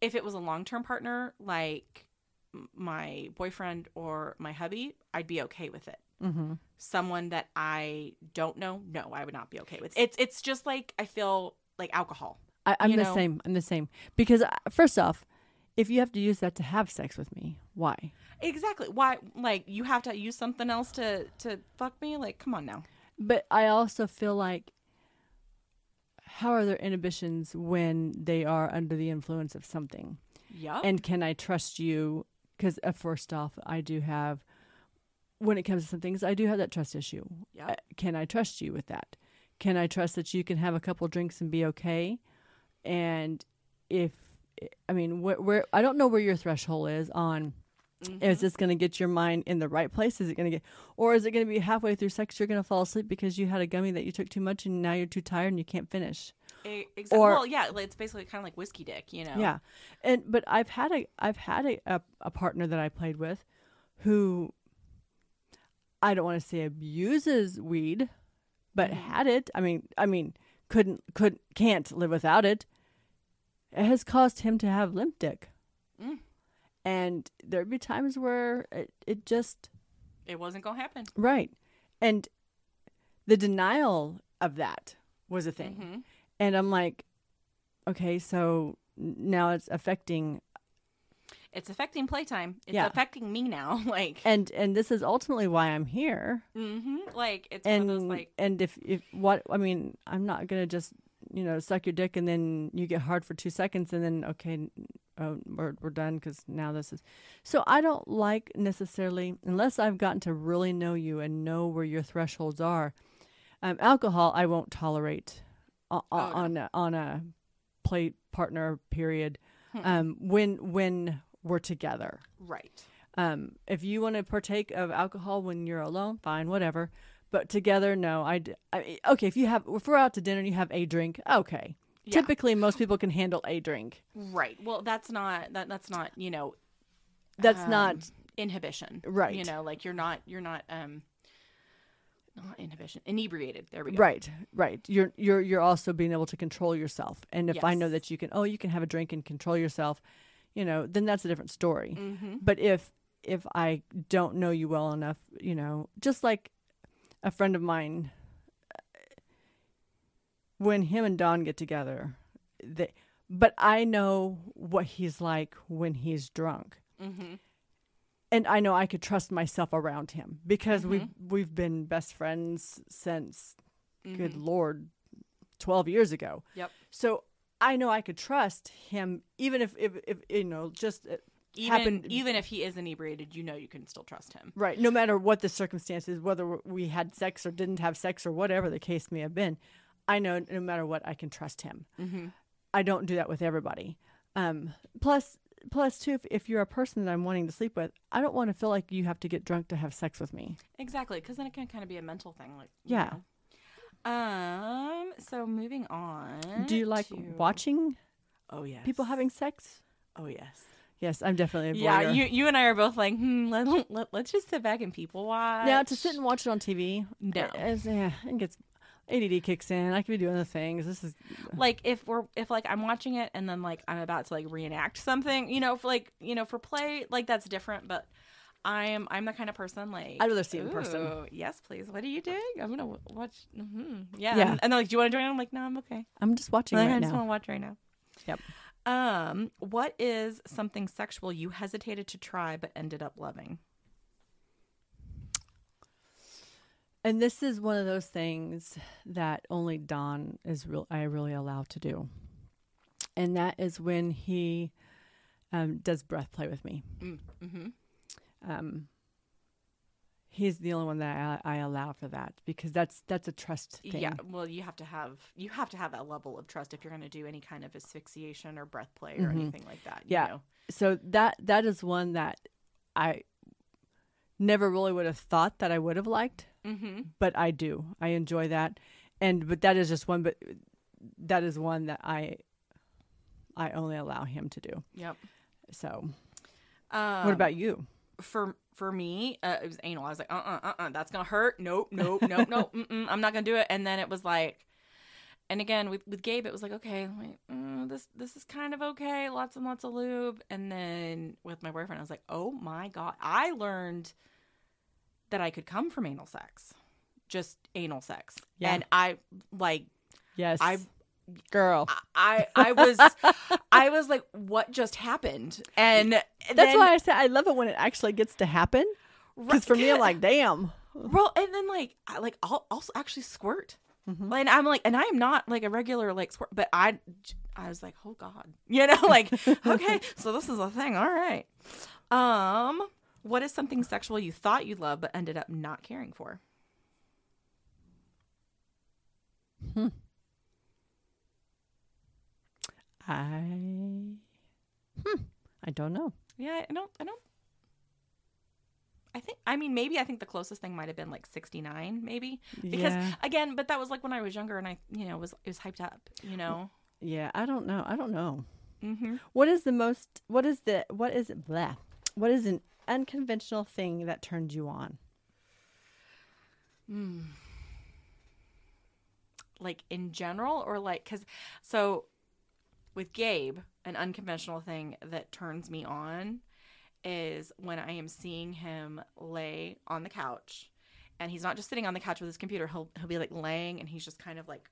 if it was a long-term partner like my boyfriend or my hubby i'd be okay with it Mm-hmm. someone that i don't know no i would not be okay with it's it's just like i feel like alcohol I, I'm the know? same. I'm the same because uh, first off, if you have to use that to have sex with me, why? Exactly. Why? Like you have to use something else to to fuck me? Like, come on now. But I also feel like how are their inhibitions when they are under the influence of something? Yup. And can I trust you? Because uh, first off, I do have, when it comes to some things, I do have that trust issue. Yep. Uh, can I trust you with that? Can I trust that you can have a couple drinks and be okay? And if I mean, where, where I don't know where your threshold is on. Mm-hmm. Is this going to get your mind in the right place? Is it going to get, or is it going to be halfway through sex you're going to fall asleep because you had a gummy that you took too much and now you're too tired and you can't finish? Exactly. Or- well, yeah, it's basically kind of like whiskey dick, you know. Yeah, and but I've had a I've had a, a, a partner that I played with, who I don't want to say abuses weed, but Mhm. had it. I mean, I mean, couldn't could can't live without it. It has caused him to have limp dick, Mm. and there'd be times where it, it just It wasn't gonna happen. right, and the denial of that was a thing. Mhm. And I'm like, okay, so now it's affecting It's affecting playtime. It's Yeah. affecting me now. like, and and this is ultimately why I'm here. hmm like it's And one of those like, and if if what I mean, I'm not gonna just you know suck your dick and then you get hard for two seconds and then okay, oh, we're we're done because now this is. So I don't like necessarily unless I've gotten to really know you and know where your thresholds are. Um, alcohol I won't tolerate on Oh, no. on a, on a play partner period. Hmm. Um, when when we're together. right. Um, if you want to partake of alcohol when you're alone, fine, whatever. But together, no. I, I okay. If you have, if we're out to dinner and you have a drink, okay. Yeah. Typically, most people can handle a drink. Right. Well, that's not that. That's not you know. That's um, not inhibition. Right. You know, like you're not. You're not. Um. Not inhibition. Inebriated. There we go. right, right. You're you're you're also being able to control yourself. And if I know that you can, oh, you can have a drink and control yourself, you know, then that's a different story. Mm-hmm. But if if I don't know you well enough, you know, just like a friend of mine, when him and Don get together, they, but I know what he's like when he's drunk, Mm-hmm. and I know I could trust myself around him because we've we've been best friends since, good lord, twelve years ago. Mm-hmm. Yep. So I know I could trust him, even if if, if you know just. Even happened- even if he is inebriated, you know you can still trust him. Right. No matter what the circumstances, whether we had sex or didn't have sex or whatever the case may have been, I know no matter what, I can trust him. Mm-hmm. I don't do that with everybody. Um, plus, plus too, if, if you're a person that I'm wanting to sleep with, I don't want to feel like you have to get drunk to have sex with me. Exactly, because then it can kind of be a mental thing. Like Yeah. know. Um. So moving on. Do you like to- watching Oh yes. people having sex? Oh yes. Yes, I'm definitely a Yeah. You you and I are both like, hmm. Let, let, let's just sit back and people watch. now to sit and watch it on TV, No. it, it's, yeah, it gets ADD kicks in. I could be doing other things. This is like if we're if like I'm watching it and then like I'm about to like reenact something, you know, for like you know for play like that's different, but I am I'm the kind of person like I'd rather see it in person. Yes, please. What are you doing? I'm gonna w- watch. hmm Yeah, Yeah. And, and they're like, do you want to join? I'm like, no, I'm okay. I'm just watching Like, right I just want to watch right now. Yep. Um, what is something sexual you hesitated to try but ended up loving? And this is one of those things that only Don is real. I really allow to do, and that is when he um, does breath play with me. Mm-hmm. Um, he's the only one that I, I allow for that because that's that's a trust thing. Yeah, well, you have to have you have to have that level of trust if you're going to do any kind of asphyxiation or breath play or Mhm. anything like that. you Yeah. know? So that that is one that I never really would have thought that I would have liked, Mm-hmm. but I do. I enjoy that, and but that is just one. But that is one that I I only allow him to do. Yep. So, Um, what about you? For for me? Uh, it was anal. I was like, uh, uh, uh, uh that's gonna hurt. Nope, nope, nope, nope. I'm not gonna do it. And then it was like, and again with with Gabe, it was like, okay, like, mm, this this is kind of okay. Lots and lots of lube. And then with my boyfriend, I was like, oh my god, I learned that I could come from anal sex, just anal sex. Yeah. And I like Yes, I girl. I I was I was like, what just happened? And That's then, why I say I love it when it actually gets to happen. Because for me, I'm like, damn. well, and then like I like I'll also actually squirt. Mhm. And I'm like, and I am not like a regular like squirt, but I I was like, oh god, you know, like okay, so this is a thing. All right. Um, what is something sexual you thought you loved but ended up not caring for? I hmm, I don't know. Yeah, I don't. I don't. I think. I mean, maybe I think the closest thing might have been like sixty nine, maybe because yeah. again, but that was like when I was younger and I, you know, was it was hyped up, you know. Yeah, I don't know. I don't know. Mm-hmm. What is the most? What is the? What is it? What is an unconventional thing that turned you on? Mm. Like in general, or like because so with Gabe, an unconventional thing that turns me on is when I am seeing him lay on the couch, and he's not just sitting on the couch with his computer. He'll he'll be like laying, and he's just kind of like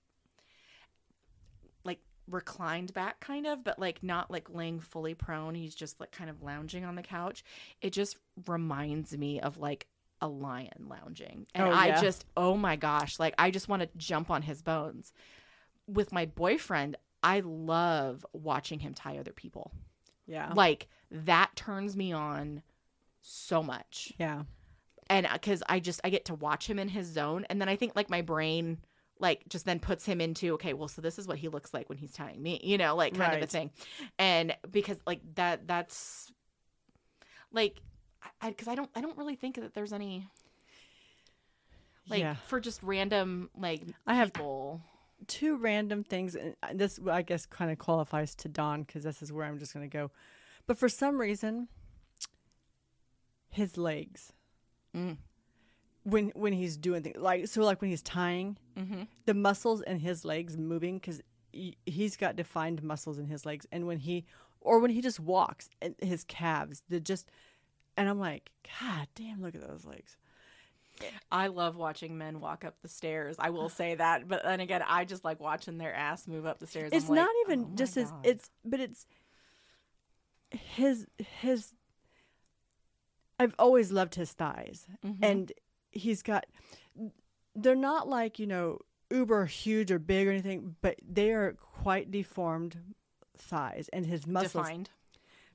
like reclined back kind of but like not like laying fully prone. He's just like kind of lounging on the couch. It just reminds me of like a lion lounging. And Oh, i just oh my gosh like i just want to jump on his bones. With my boyfriend i love watching him tie other people Yeah. like that turns me on so much yeah. and uh, because I just I get to watch him in his zone, and then I think like my brain like just then puts him into okay, well, so this is what he looks like when he's tying me, you know, like kind of a thing, and because like that that's like I because I, don't I don't really think that there's any like yeah. for just random like I have people. Two random things. And uh, this, I guess, kind of qualifies to Don because this is where I'm just going to go. But for some reason, his legs Mm. when when he's doing things like so, like when he's tying, Mm-hmm. the muscles in his legs moving because he, he's got defined muscles in his legs, and when he or when he just walks, and his calves, the just, and I'm like, God damn, look at those legs. I love watching men walk up the stairs. I will say that, but then again, I just like watching their ass move up the stairs. it's like, not even "Oh just his God." it's but it's his his i've always loved his thighs Mhm. and he's got they're not like you know uber huge or big or anything but they are quite deformed thighs and his muscles defined.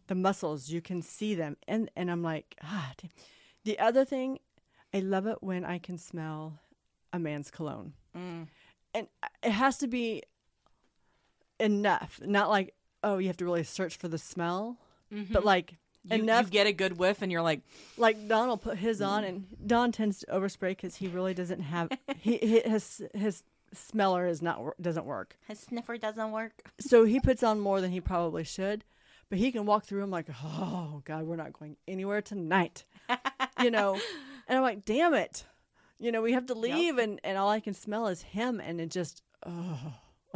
the muscles you can see them and and i'm like ah damn. the other thing i love it when i can smell a man's cologne Mm. and it has to be enough not like oh you have to really search for the smell but like Mm-hmm. You, enough you get a good whiff, and you're like, like don will put his Mm. on and don tends to overspray because he really doesn't have he, he his his smeller is not doesn't work his sniffer doesn't work. so he puts on more than he probably should but he can walk through them like oh god we're not going anywhere tonight you know and i'm like damn it you know we have to leave and and all i can smell is him and it just oh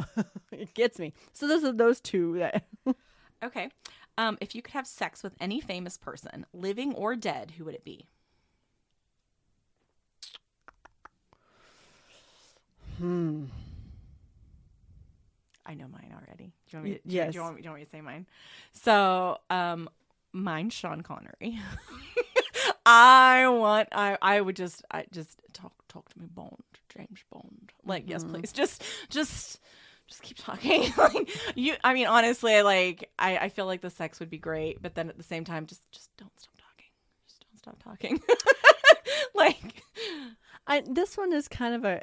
it gets me so those are those two that Okay. Um, if you could have sex with any famous person, living or dead, who would it be? hmm I know mine already. Do you want me to, do you- yes. do you want me, do you want me to say mine? So, um, mine's Sean Connery. I want. I. I would just. I just talk. Talk to me, Bond. James Bond. Like, yes, mm-hmm. please. Just. Just. Just keep talking. like you. I mean, honestly, like I. I feel like the sex would be great, but then at the same time, just. Just don't stop talking. Just don't stop talking. like. I this one is kind of a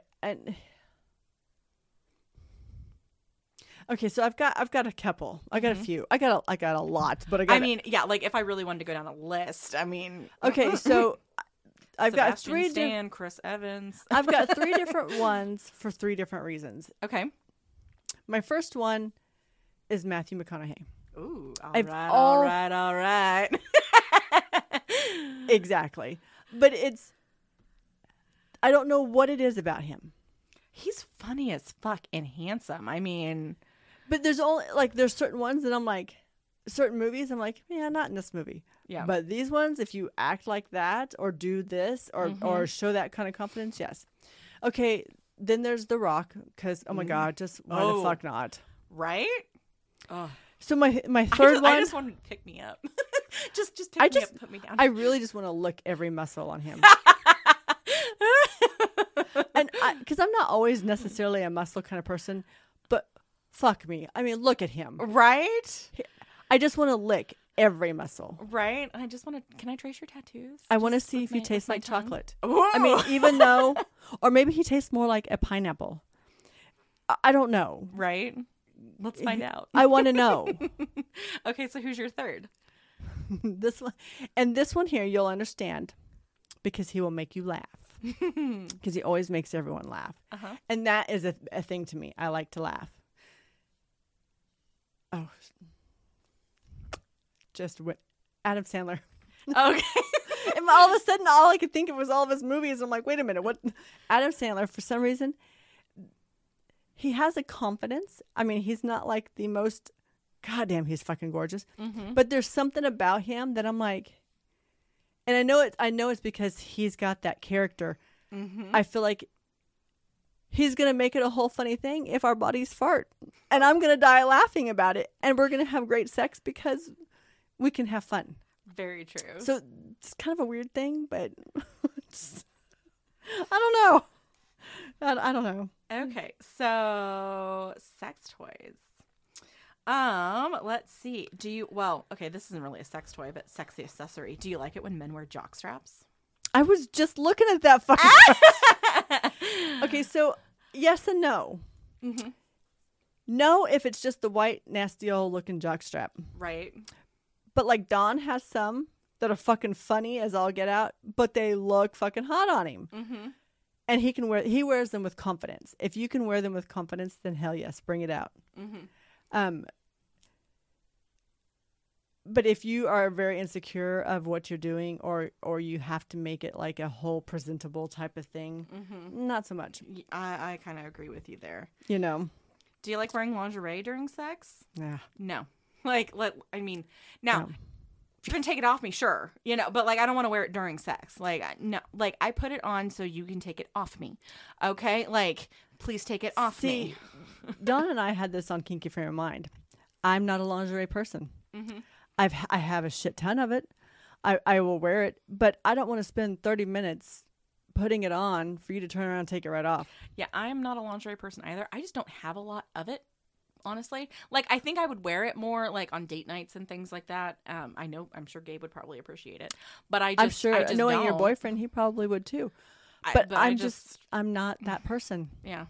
Okay, so I've got I've got a couple. I got a few. I got a, I got a lot, but I got Mm-hmm. I mean, yeah. Like if I really wanted to go down a list, I mean. Okay, so I've got Sebastian three di- Chris Evans. I've got three different ones for three different reasons. Okay. My first one is Matthew McConaughey. Ooh, all I've right, all- all right, all right. Exactly. But it's I don't know what it is about him. He's funny as fuck and handsome. I mean, But there's only like there's certain ones that I'm like certain movies I'm like, yeah, not in this movie. yeah. But these ones, if you act like that or do this or Mm-hmm. or show that kind of confidence, yes. Okay, then there's The Rock because oh my god, just why Oh. the fuck not? right? Oh, So my my I third just, one, I I, just wanted to pick me up. just, just pick I me just- up, put me down. I really just want to lick every muscle on him, and because I'm not always necessarily a muscle kind of person, but fuck me, I mean, look at him. right? I just want to lick every muscle. Right? I just want to. Can I trace your tattoos? I want to see if he my- tastes with my like tongue? chocolate. Ooh. I mean, even though, or maybe he tastes more like a pineapple. I- I don't know. right? Let's find out. I want to know. okay, so who's your third? this one and this one here you'll understand because he will make you laugh because he always makes everyone laugh Uh-huh. and that is a, a thing to me i like to laugh oh just what adam sandler Okay. and all of a sudden all i could think of was all of his movies i'm like wait a minute what adam sandler for some reason he has a confidence i mean he's not like the most goddamn he's fucking gorgeous mm-hmm. but there's something about him that I'm like, and I know it. I know it's because he's got that character. Mm-hmm. I feel like he's gonna make it a whole funny thing if our bodies fart, and I'm gonna die laughing about it, and we're gonna have great sex because we can have fun. Very true. So it's kind of a weird thing, but it's, I don't know. I, I don't know. Okay, so sex toys. Um, let's see. Do you well, okay, this isn't really a sex toy, but sexy accessory. Do you like it when men wear jock straps? I was just looking at that fucking. okay, so yes and no. hmm No, if it's just the white, nasty old looking jockstrap. Right. But like Don has some that are fucking funny as all get out, but they look fucking hot on him. Mm-hmm. And he can wear he wears them with confidence. If you can wear them with confidence, then hell yes, bring it out. Mm-hmm. Um but if you are very insecure of what you're doing or or you have to make it like a whole presentable type of thing, Mm-hmm. not so much. I, I kind of agree with you there. You know. Do you like wearing lingerie during sex? Yeah. No. Like, let I mean, now No. if you can take it off me, sure, you know, but like I don't want to wear it during sex. Like, no, like I put it on so you can take it off me. Okay, like please take it off See, Don and I had this on Kinky Frame of Mind. I'm not a lingerie person. Mm-hmm. I've I have a shit ton of it. I, I will wear it, but I don't want to spend 30 minutes putting it on for you to turn around and take it right off. Yeah, I'm not a lingerie person either. I just don't have a lot of it, honestly. Like, I think I would wear it more like on date nights and things like that. Um, I know, I'm sure Gabe would probably appreciate it, but I just, I'm sure I just knowing your don't. boyfriend, he probably would too. I- But, I I'm just, I'm not that person. yeah.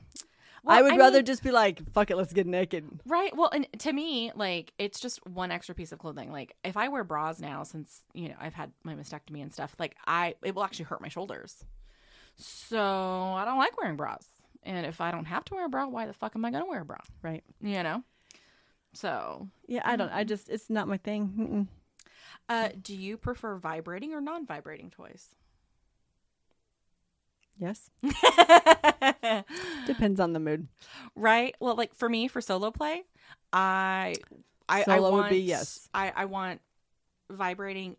I Well, would rather mean- just be like, fuck it, let's get naked. Right. Well, and to me, like it's just one extra piece of clothing. Like if I wear bras now, since you know I've had my mastectomy and stuff, like I it will actually hurt my shoulders. So I don't like wearing bras. And if I don't have to wear a bra, why the fuck am I gonna wear a bra? Right. You know. So, Yeah, I don't. I just, it's not my thing. Mm-mm. uh, do you prefer vibrating or non-vibrating toys? Yes. Depends on the mood. right. Well, like for me, for solo play, I, I, I Solo would be yes. I, I want vibrating,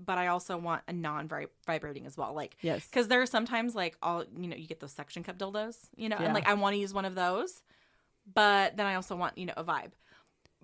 but I also want a non-vibrating as well. Like Yes. Because there are sometimes like all you know, you get those suction cup dildos, you know, Yeah. and like I want to use one of those, but then I also want you know a vibe.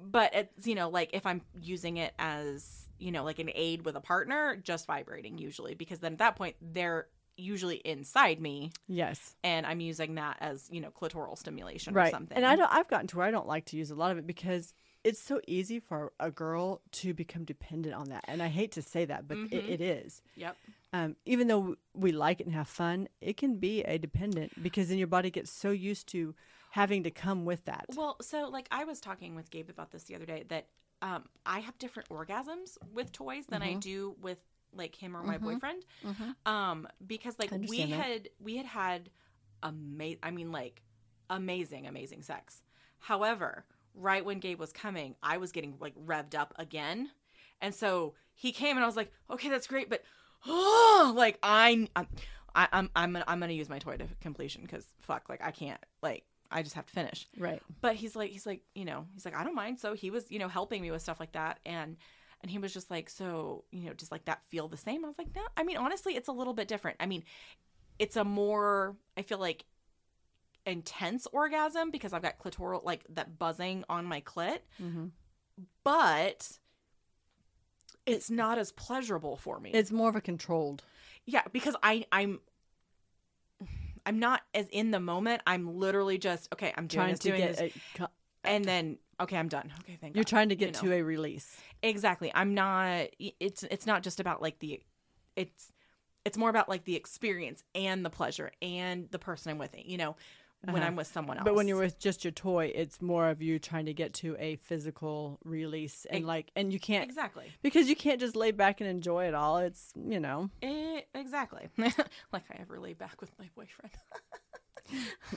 But it's you know like if I'm using it as you know like an aid with a partner, just vibrating usually because then at that point they're usually inside me Yes. and I'm using that as you know clitoral stimulation or something. And I don't, I've gotten to where I don't like to use a lot of it because it's so easy for a girl to become dependent on that. And I hate to say that, but Mhm. it, it is. Yep. Um, even though we like it and have fun, it can be a dependent because then your body gets so used to having to come with that. Well, so like I was talking with Gabe about this the other day that um, I have different orgasms with toys than I Mhm. do with like him or my Mhm. boyfriend. Mhm. Um, because like we that. had we had had amazing. I mean, like amazing, amazing sex. However, right when Gabe was coming, I was getting like revved up again, and so he came and I was like, okay, that's great, but oh, like I, I'm, I, I'm, I'm, gonna, I'm gonna use my toy to completion because fuck, like I can't, like I just have to finish Right. but he's like he's like you know he's like i don't mind so he was you know helping me with stuff like that and and he was just like so you know just like that feel the same? I was like no i mean honestly it's a little bit different. I mean it's a more i feel like intense orgasm because i've got clitoral like that buzzing on my clit. Mm-hmm. but it's not as pleasurable for me. It's more of a controlled. yeah because i i'm i'm not as in the moment i'm literally just okay i'm doing Trying this to doing get this. a, co- and then okay i'm done okay thank you. You're God. trying to get you know. to a release. exactly i'm not it's it's not just about like the it's it's more about like the experience and the pleasure and the person i'm with you know when Uh-huh. I'm with someone else. But when you're with just your toy, it's more of you trying to get to a physical release and Ex- like, and you can't exactly, because you can't just lay back and enjoy it all. It's you know, Eh, exactly, like I ever lay back with my boyfriend.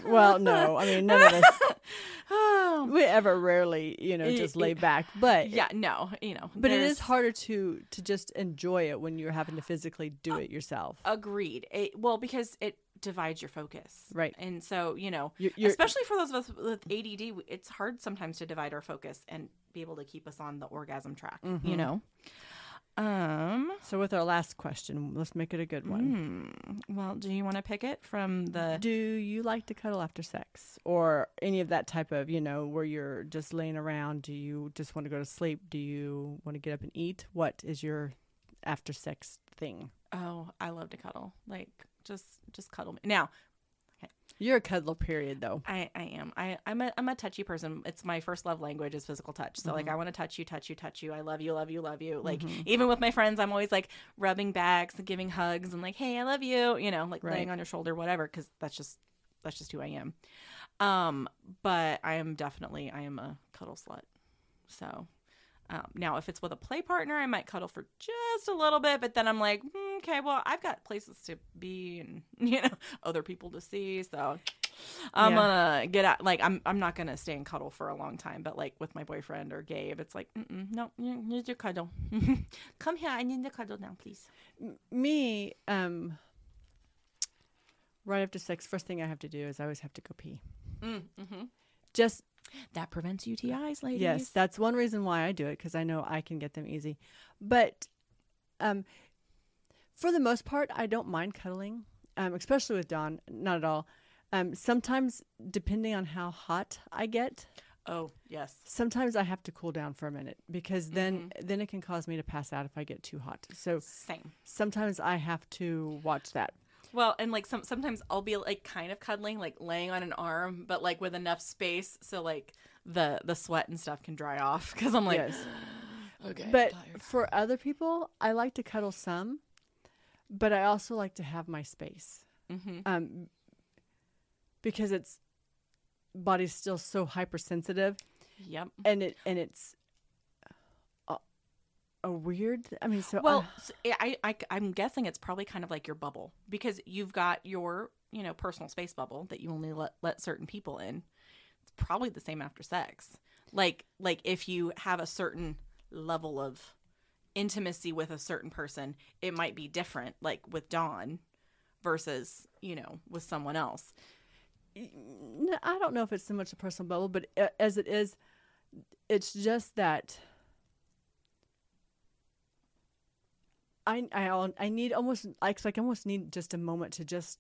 well, no, I mean none of us oh, we ever rarely you know just lay back, but yeah, no, you know, but it is harder to to just enjoy it when you're having to physically do it yourself. Agreed. It, well, because it divides your focus, Right. And so you know, You're, you're especially for those of us with ADD, it's hard sometimes to divide our focus and be able to keep us on the orgasm track. You Mhm. know. Um. so with our last question, let's make it a good one. hmm, Well, do you want to pick it from the? Do you like to cuddle after sex or any of that type of, you know, where you're just laying around? Do you just want to go to sleep? Do you want to get up and eat? What is your after sex thing? Oh, I love to cuddle. Like just just cuddle me. Now, You're a cuddler, period, though. I, I am. I, I'm a I'm a touchy person. It's my first love language is physical touch. So like I want to touch you, touch you, touch you. I love you, love you, love you. Like even with my friends, I'm always like rubbing backs and giving hugs and like, hey, I love you. You know, like Right. laying on your shoulder, whatever. Because that's just that's just who I am. Um, but I am definitely I am a cuddle slut. So. Um, now, if it's with a play partner, I might cuddle for just a little bit, but then I'm like, hmm, okay, well, I've got places to be and you know other people to see, so I'm Yeah. gonna get out. Like, I'm I'm not gonna stay and cuddle for a long time, but like with my boyfriend or Gabe, it's like, no, you need to cuddle. Come here, I need to cuddle now, please. Me, um, right after sex, first thing I have to do is I always have to go pee. Mm-hmm. Just That prevents UTIs, ladies. Yes, that's one reason why I do it because I know I can get them easy. But um, for the most part, I don't mind cuddling, um, especially with Don. Not at all. Um, sometimes, depending on how hot I get, Oh yes. sometimes I have to cool down for a minute because then then it can cause me to pass out if I get too hot. So Same. sometimes I have to watch that. Well, and like some sometimes I'll be like kind of cuddling, like laying on an arm, but like with enough space so like the the sweat and stuff can dry off because I'm like, yes. okay, but for other people, I like to cuddle some, but I also like to have my space. hmm um, because it's body's still so hypersensitive Yep. and it and it's a weird I mean so Well, uh, I'm guessing it's probably kind of like your bubble because you've got your, you know, personal space bubble that you only let, let certain people in. It's probably the same after sex. Like, like if you have a certain level of intimacy with a certain person, it might be different, like with Don versus, you know, with someone else. i don't know if it's so much a personal bubble but uh, as it is it's just that I I I need almost like like I almost need just a moment to just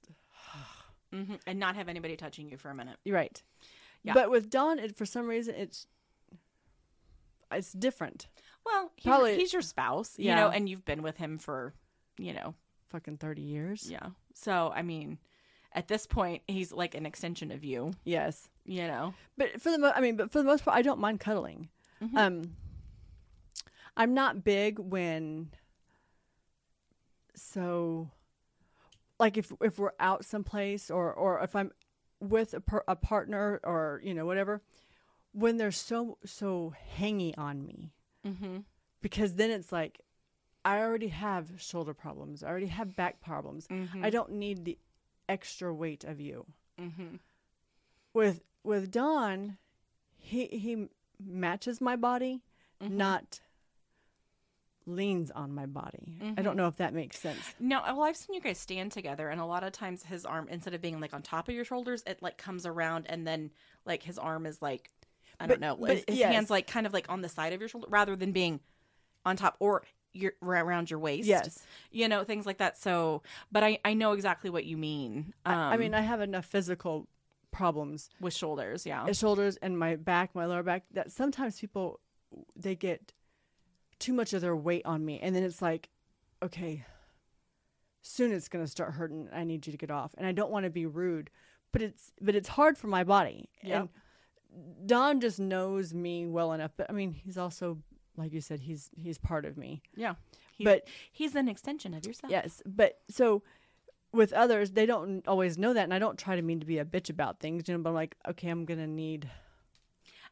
hmm And not have anybody touching you for a minute. you're right. Yeah. But with Don, it for some reason it's it's different. Well, he's, Probably- your, he's your spouse, you Yeah. know, and you've been with him for, you know, Fucking 30 years. Yeah. So, I mean, at this point, he's like an extension of you, Yes. you know? But for the mo- I mean, but for the most part, I don't mind cuddling. Mhm. Um, I'm not big when. So, like if if we're out someplace or or if I'm with a per, a partner or you know whatever, when they're so so hangy on me, Mm-hmm. because then it's like, I already have shoulder problems. I already have back problems. Mm-hmm. I don't need the extra weight of you. Mm-hmm. with with Don, he he matches my body, Mm-hmm. not leans on my body. I Mhm. don't know if that makes sense. No, well, I've seen you guys stand together, and a lot of times his arm, instead of being like on top of your shoulders, it like comes around, and then like his arm is like, I But- don't know, but his, his yes. hands like kind of like on the side of your shoulder rather than being on top or your around your waist. Yes, you know things like that. So, but I I know exactly what you mean. Um, I, I mean I have enough physical problems, with shoulders, yeah. shoulders and my back, my lower back, that sometimes people they get too much of their weight on me, and then it's like, okay, soon it's gonna start hurting. I need you to get off, and I don't want to be rude, but it's but it's hard for my body. Yep. And Don just knows me well enough, but I mean he's also like you said he's he's part of me. Yeah. But he's an extension of yourself. yes, but so with others, they don't always know that, and I don't try to mean to be a bitch about things, you know. But I'm like, okay, I'm gonna need,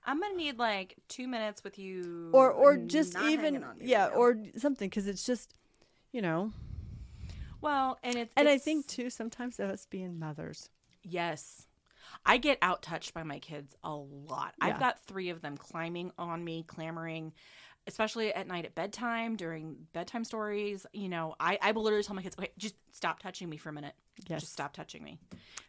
I'm gonna need like two minutes with you, or or just even hanging on to yeah, or something, because it's just, you know. well, and it's And I think too, sometimes of us being mothers, Yes. I get out touched by my kids a lot. Yeah. I've got three of them climbing on me, clamoring, especially at night at bedtime during bedtime stories. You know, I, I will literally tell my kids, okay, just stop touching me for a minute. yes, Just stop touching me.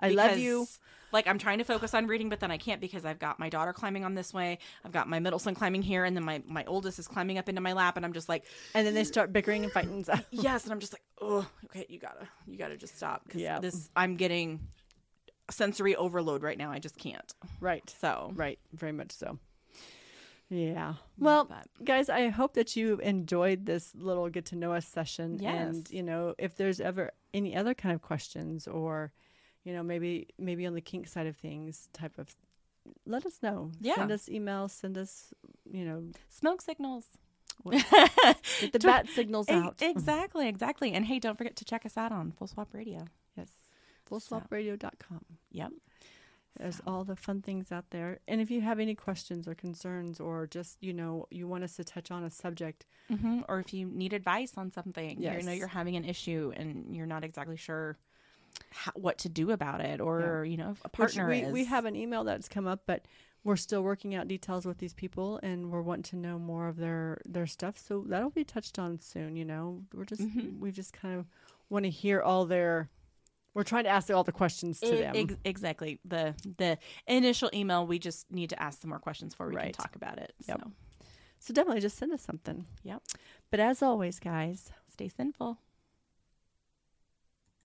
I love you. Like I'm trying to focus on reading, but then I can't because I've got my daughter climbing on this way. I've got my middle son climbing here, and then my, my oldest is climbing up into my lap, and I'm just like, And then they start bickering and fighting. Yes, and I'm just like, oh, okay, you gotta, you gotta just stop. 'cause Yeah. this I'm getting sensory overload right now. I just can't. right, So right, very much so. Yeah. Well, but- guys, I hope that you enjoyed this little get to know us session. And you know, if there's ever any other kind of questions, or you know, maybe maybe on the kink side of things, type of, let us know. Yeah. Send us emails. Send us, you know, smoke signals. Get the bat signals out. Exactly, exactly. And hey, don't forget to check us out on Full Swap Radio. Yes. Fullswapradio.com. Yep. There's all the fun things out there. And if you have any questions or concerns, or just you know you want us to touch on a subject, hmm Or if you need advice on something, you know you're having an issue and you're not exactly sure how, what to do about it, or you know a which partner we is. we have an email that's come up, but we're still working out details with these people, and we're wanting to know more of their their stuff. So that'll be touched on soon. You know, we're just Mhm. we just kind of want to hear all their. We're trying to ask all the questions to E- them. ex- exactly the the initial email. We just need to ask some more questions before we Right. can talk about it. Yep. So so definitely just send us something. Yep. But as always, guys, stay sinful.